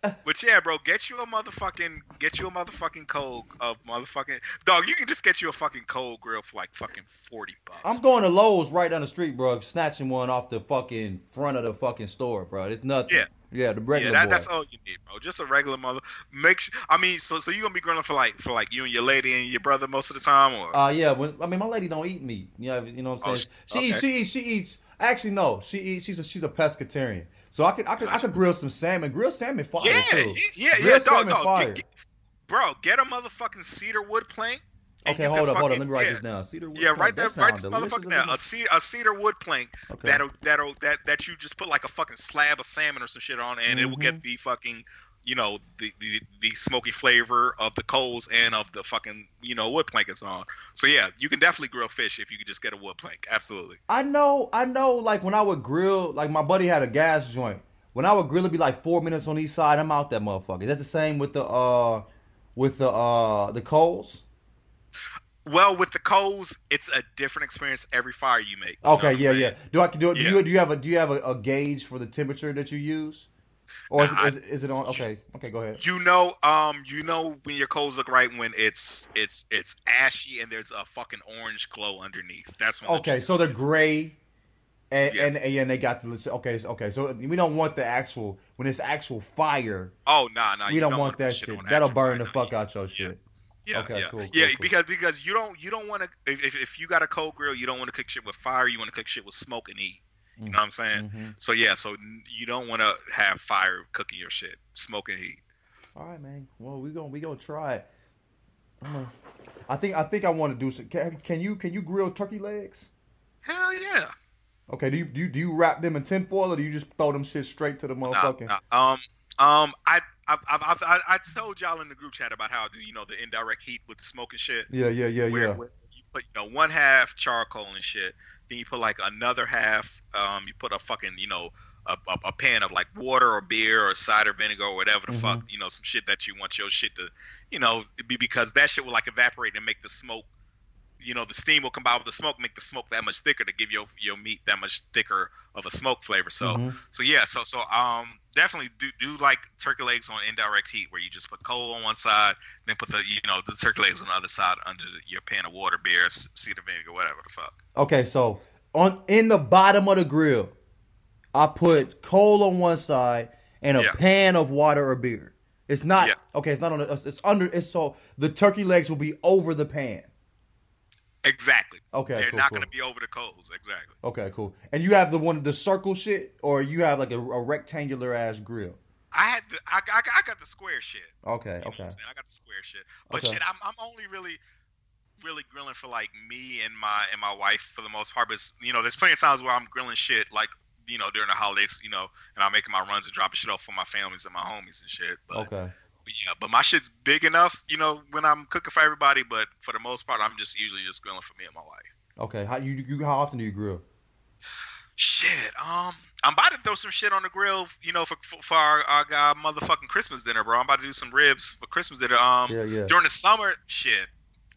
but yeah, bro, get you a motherfucking, get you a motherfucking cold, uh, motherfucking dog. You can just get you a fucking cold grill for like fucking forty bucks. I'm going to Lowe's right down the street, bro. Snatching one off the fucking front of the fucking store, bro. It's nothing. Yeah. yeah, the yeah, regular that, boy. that's all you need, bro. Just a regular mother. Make sure. I mean, so so you gonna be grilling for like for like you and your lady and your brother most of the time, or Uh, yeah. When I mean, my lady don't eat meat. Yeah, you know what I'm Oh, saying. sh- she okay. She eats. She eats. Actually, no. She eats. She's a she's a pescatarian. So I could I could I could grill some salmon. Grill salmon fire yeah, too. yeah, yeah, Grill yeah, dog, salmon dog. fire. Get- get- bro, get a motherfucking cedar wood plank. Okay, hold up, hold up. Let me write yeah. this down. Cedar wood. Yeah, plank. right there, That right this motherfucker now. a- cedar, a cedar wood plank Okay. that'll that'll that that you just put like a fucking slab of salmon or some shit on, and it will Mm-hmm. get the fucking you know the, the the smoky flavor of the coals and of the fucking you know wood plank it's on. So yeah, you can definitely grill fish if you could just get a wood plank. Absolutely. I know, I know. Like when I would grill, like my buddy had a gas joint. When I would grill, it'd be like four minutes on each side. I'm out that motherfucker. That's the same with the uh, with the uh, the coals. Well, with the coals, it's a different experience every fire you make. you Okay, yeah, yeah. Do I do, do Yeah. you do you have a do you have a, a gauge for the temperature that you use, or is, Nah, is, is it on? Okay, okay, go ahead. You know, um, you know when your coals look right when it's it's it's ashy and there's a fucking orange glow underneath. That's when. Okay, so they're gray, and Yeah. and, and, they got the okay, okay. So we don't want the actual when it's actual fire. oh nah nah. we you don't, wanna want that shit. That'll burn the fuck out your shit. Yeah, Okay, yeah, cool, cool, yeah. cool. Because because you don't you don't want to if, if if you got a cold grill, you don't want to cook shit with fire. You want to cook shit with smoke and heat. You know what I'm saying? Mhm. So yeah, so you don't want to have fire cooking your shit, smoking heat. All right, man. Well, we gonna we gonna try it. Gonna- I think I think I want to do some. Can, can you can you grill turkey legs? Hell yeah. Okay. Do you do you, do you wrap them in tinfoil or do you just throw them shit straight to the Nah, motherfucking? nah. Um, um, I, I, I, I, I told y'all in the group chat about how I do you know the indirect heat with the smoke and shit. Yeah, yeah, yeah, Where, yeah. where you put you know one half charcoal and shit, then you put like another half. Um, you put a fucking you know a, a, a pan of like water or beer or cider vinegar or whatever the Mm-hmm. fuck you know some shit that you want your shit to you know be because that shit will like evaporate and make the smoke. You know the steam will combine with the smoke, make the smoke that much thicker to give your your meat that much thicker of a smoke flavor. So Mhm. so yeah, so so um definitely do do like turkey legs on indirect heat where you just put coal on one side, then put the you know the turkey legs on the other side under the, your pan of water, beer, cedar vinegar, whatever the fuck. Okay, so on in the bottom of the grill, I put coal on one side and a Yeah. pan of water or beer. It's not Yeah. okay. It's not on. The, it's under. It's so the turkey legs will be over the pan. Exactly. Okay, They're cool, not cool. gonna be over the coals. Exactly. Okay, cool. And you have the one the circle shit, or you have like a, a rectangular ass grill. I had the, I, I, I got the square shit. Okay, You know okay. I got the square shit. But Okay. shit, I'm I'm only really really grilling for like me and my and my wife for the most part. But you know, there's plenty of times where I'm grilling shit like you know during the holidays, you know, and I'm making my runs and dropping shit off for my families and my homies and shit. But Okay. Yeah, but my shit's big enough, you know, when I'm cooking for everybody. But for the most part, I'm just usually just grilling for me and my wife. Okay. How you, you how often do you grill? Shit, um, I'm about to throw some shit on the grill, you know, for for, for our, our guy motherfucking Christmas dinner, bro. I'm about to do some ribs for Christmas dinner. Um, Yeah, yeah. during the summer, shit,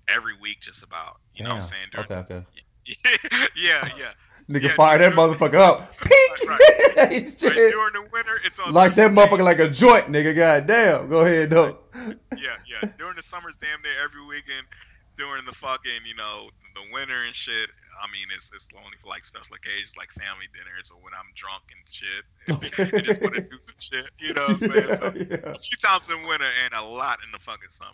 every week, just about. You know what I'm saying? During, Okay, okay. yeah, yeah. Nigga Yeah, fire that motherfucker up. Peek! Right, Shit. Right, during the winter, it's on like that motherfucker like a joint, nigga. God damn. Go ahead, though. yeah, yeah. During the summers, damn near every weekend. During the fucking, you know, the winter and shit. I mean, it's it's only for like special occasions, like family dinners, or when I'm drunk and shit. And I just want to do some shit. You know what I'm saying? So, Yeah. A few times in winter and a lot in the fucking summer.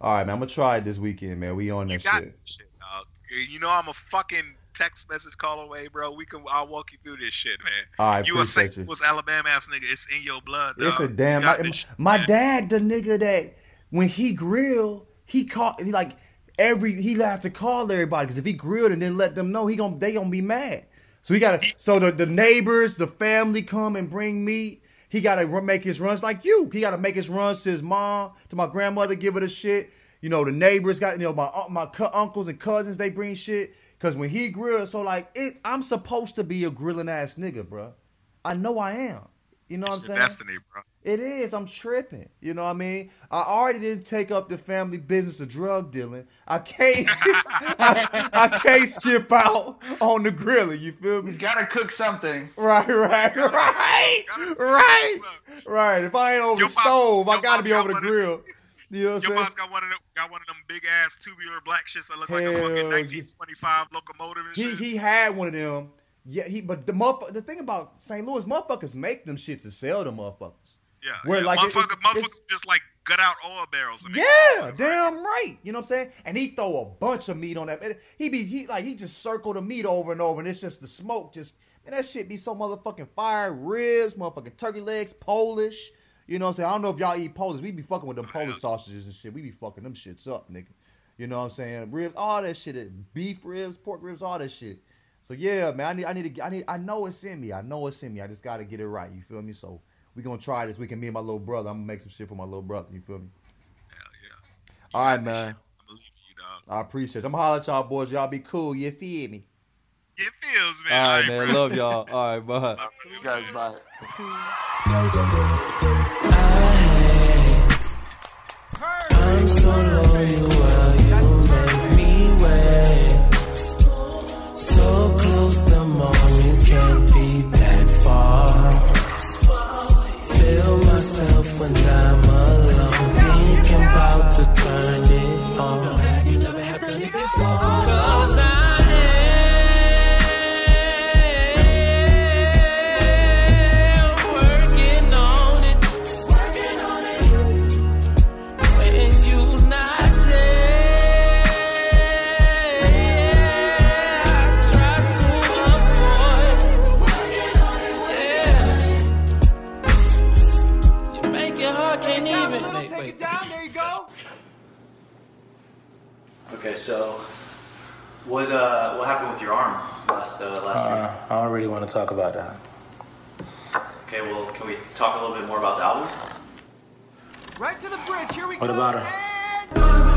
All right, man. I'm gonna try it this weekend, man. We on You that got shit. shit, dog. You know I'm a fucking text message call away, bro. We can. I'll walk you through this shit, man. All right, you a St. Louis, Alabama ass nigga. It's in your blood, dog. It's a damn. My, this shit, my man. dad, the nigga that when he grill, he caught he like every he have to call everybody because if he grilled and then let them know, he gonna they gonna be mad. So he gotta. So the the neighbors, the family come and bring meat. He gotta make his runs like you. He gotta make his runs to his mom, to my grandmother, give her the shit. You know the neighbors got you know my uh, my cu- uncles and cousins they bring shit. Cause when he grills, so like it, I'm supposed to be a grilling ass nigga, bruh. I know I am. You know It's what I'm saying? destiny, bro. It is. I'm tripping. You know what I mean? I already didn't take up the family business of drug dealing. I can't. I, I can't skip out on the grilling. You feel me? He's got to cook something. Right, right, right, right, right. If I ain't over Your the mom- stove, I gotta be over the one of- grill. You know what Your mom's got one of them, got one of them big ass tubular black shits that look like a Hell fucking yeah. 1925 locomotive and He shit. he had one of them. Yeah, he. But the motherf- the thing about St. Louis, motherfuckers make them shits and sell them motherfuckers. yeah, where, yeah. like, motherfuckers, motherfuckers it's- just like gut out oil barrels. And Yeah, damn right. You know what I'm saying? And he throw a bunch of meat on that. He be he like he just circle the meat over and over, and it's just the smoke. Just And that shit be so motherfucking fire. Ribs, motherfucking turkey legs, Polish. You know what I'm saying? I don't know if y'all eat Polish. We be fucking with them Polish sausages and shit. We be fucking them shits up, nigga. You know what I'm saying? Ribs, all that shit. Beef ribs, pork ribs, all that shit. So yeah, man, I need, I need to, get- I need, I know it's in me. I know it's in me. I just got to get it right. You feel me? So we gonna try this weekend. Me and my little brother. I'm gonna make some shit for my little brother. You feel me? Hell yeah. All right, man. I believe in you, dog. I appreciate it. I'm gonna holler at y'all boys. Y'all be cool. You feel me? It feels, man. All right, All man. bro. Love y'all. All right, bye. Love You guys, bye. So loyal, you make me wait. So close, the mornings can't be that far. Feel myself when I'm alone, thinking about to turn it on. You never have done it before. What uh, what happened with your arm last uh, last year? Uh, I don't really want to talk about that. Okay, well, can we talk a little bit more about the album? Right to the bridge. Here we What go. about her? Just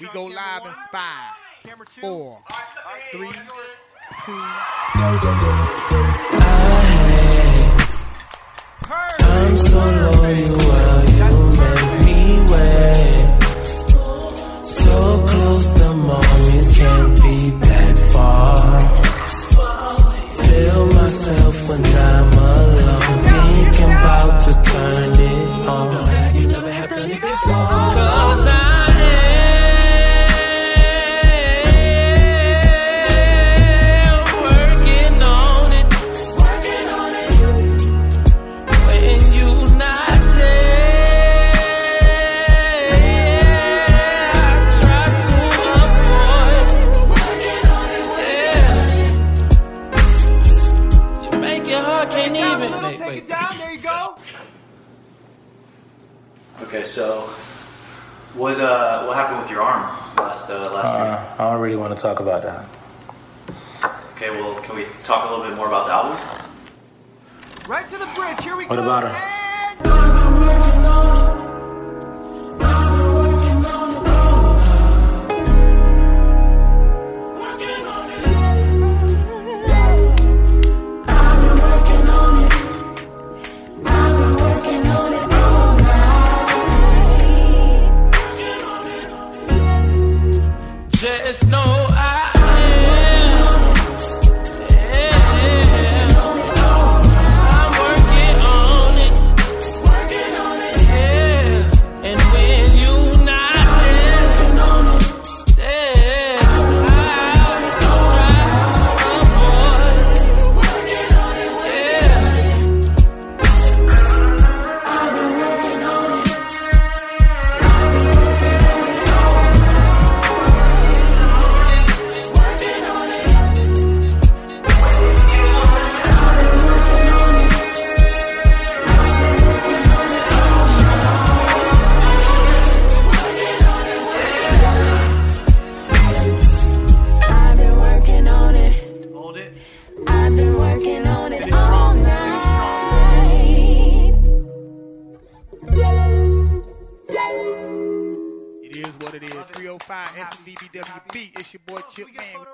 We go live in five, four, three, two. I'm so loyal, well, you make me wait. So close, the moments can't be that far. Feel myself when I'm alone, thinking about to turn it on. Last uh, last Uh, I don't really want to talk about that. Okay, well, can we talk a little bit more about the album? Right to the bridge. Here we What go. about her? Just know Shit, we get man. photo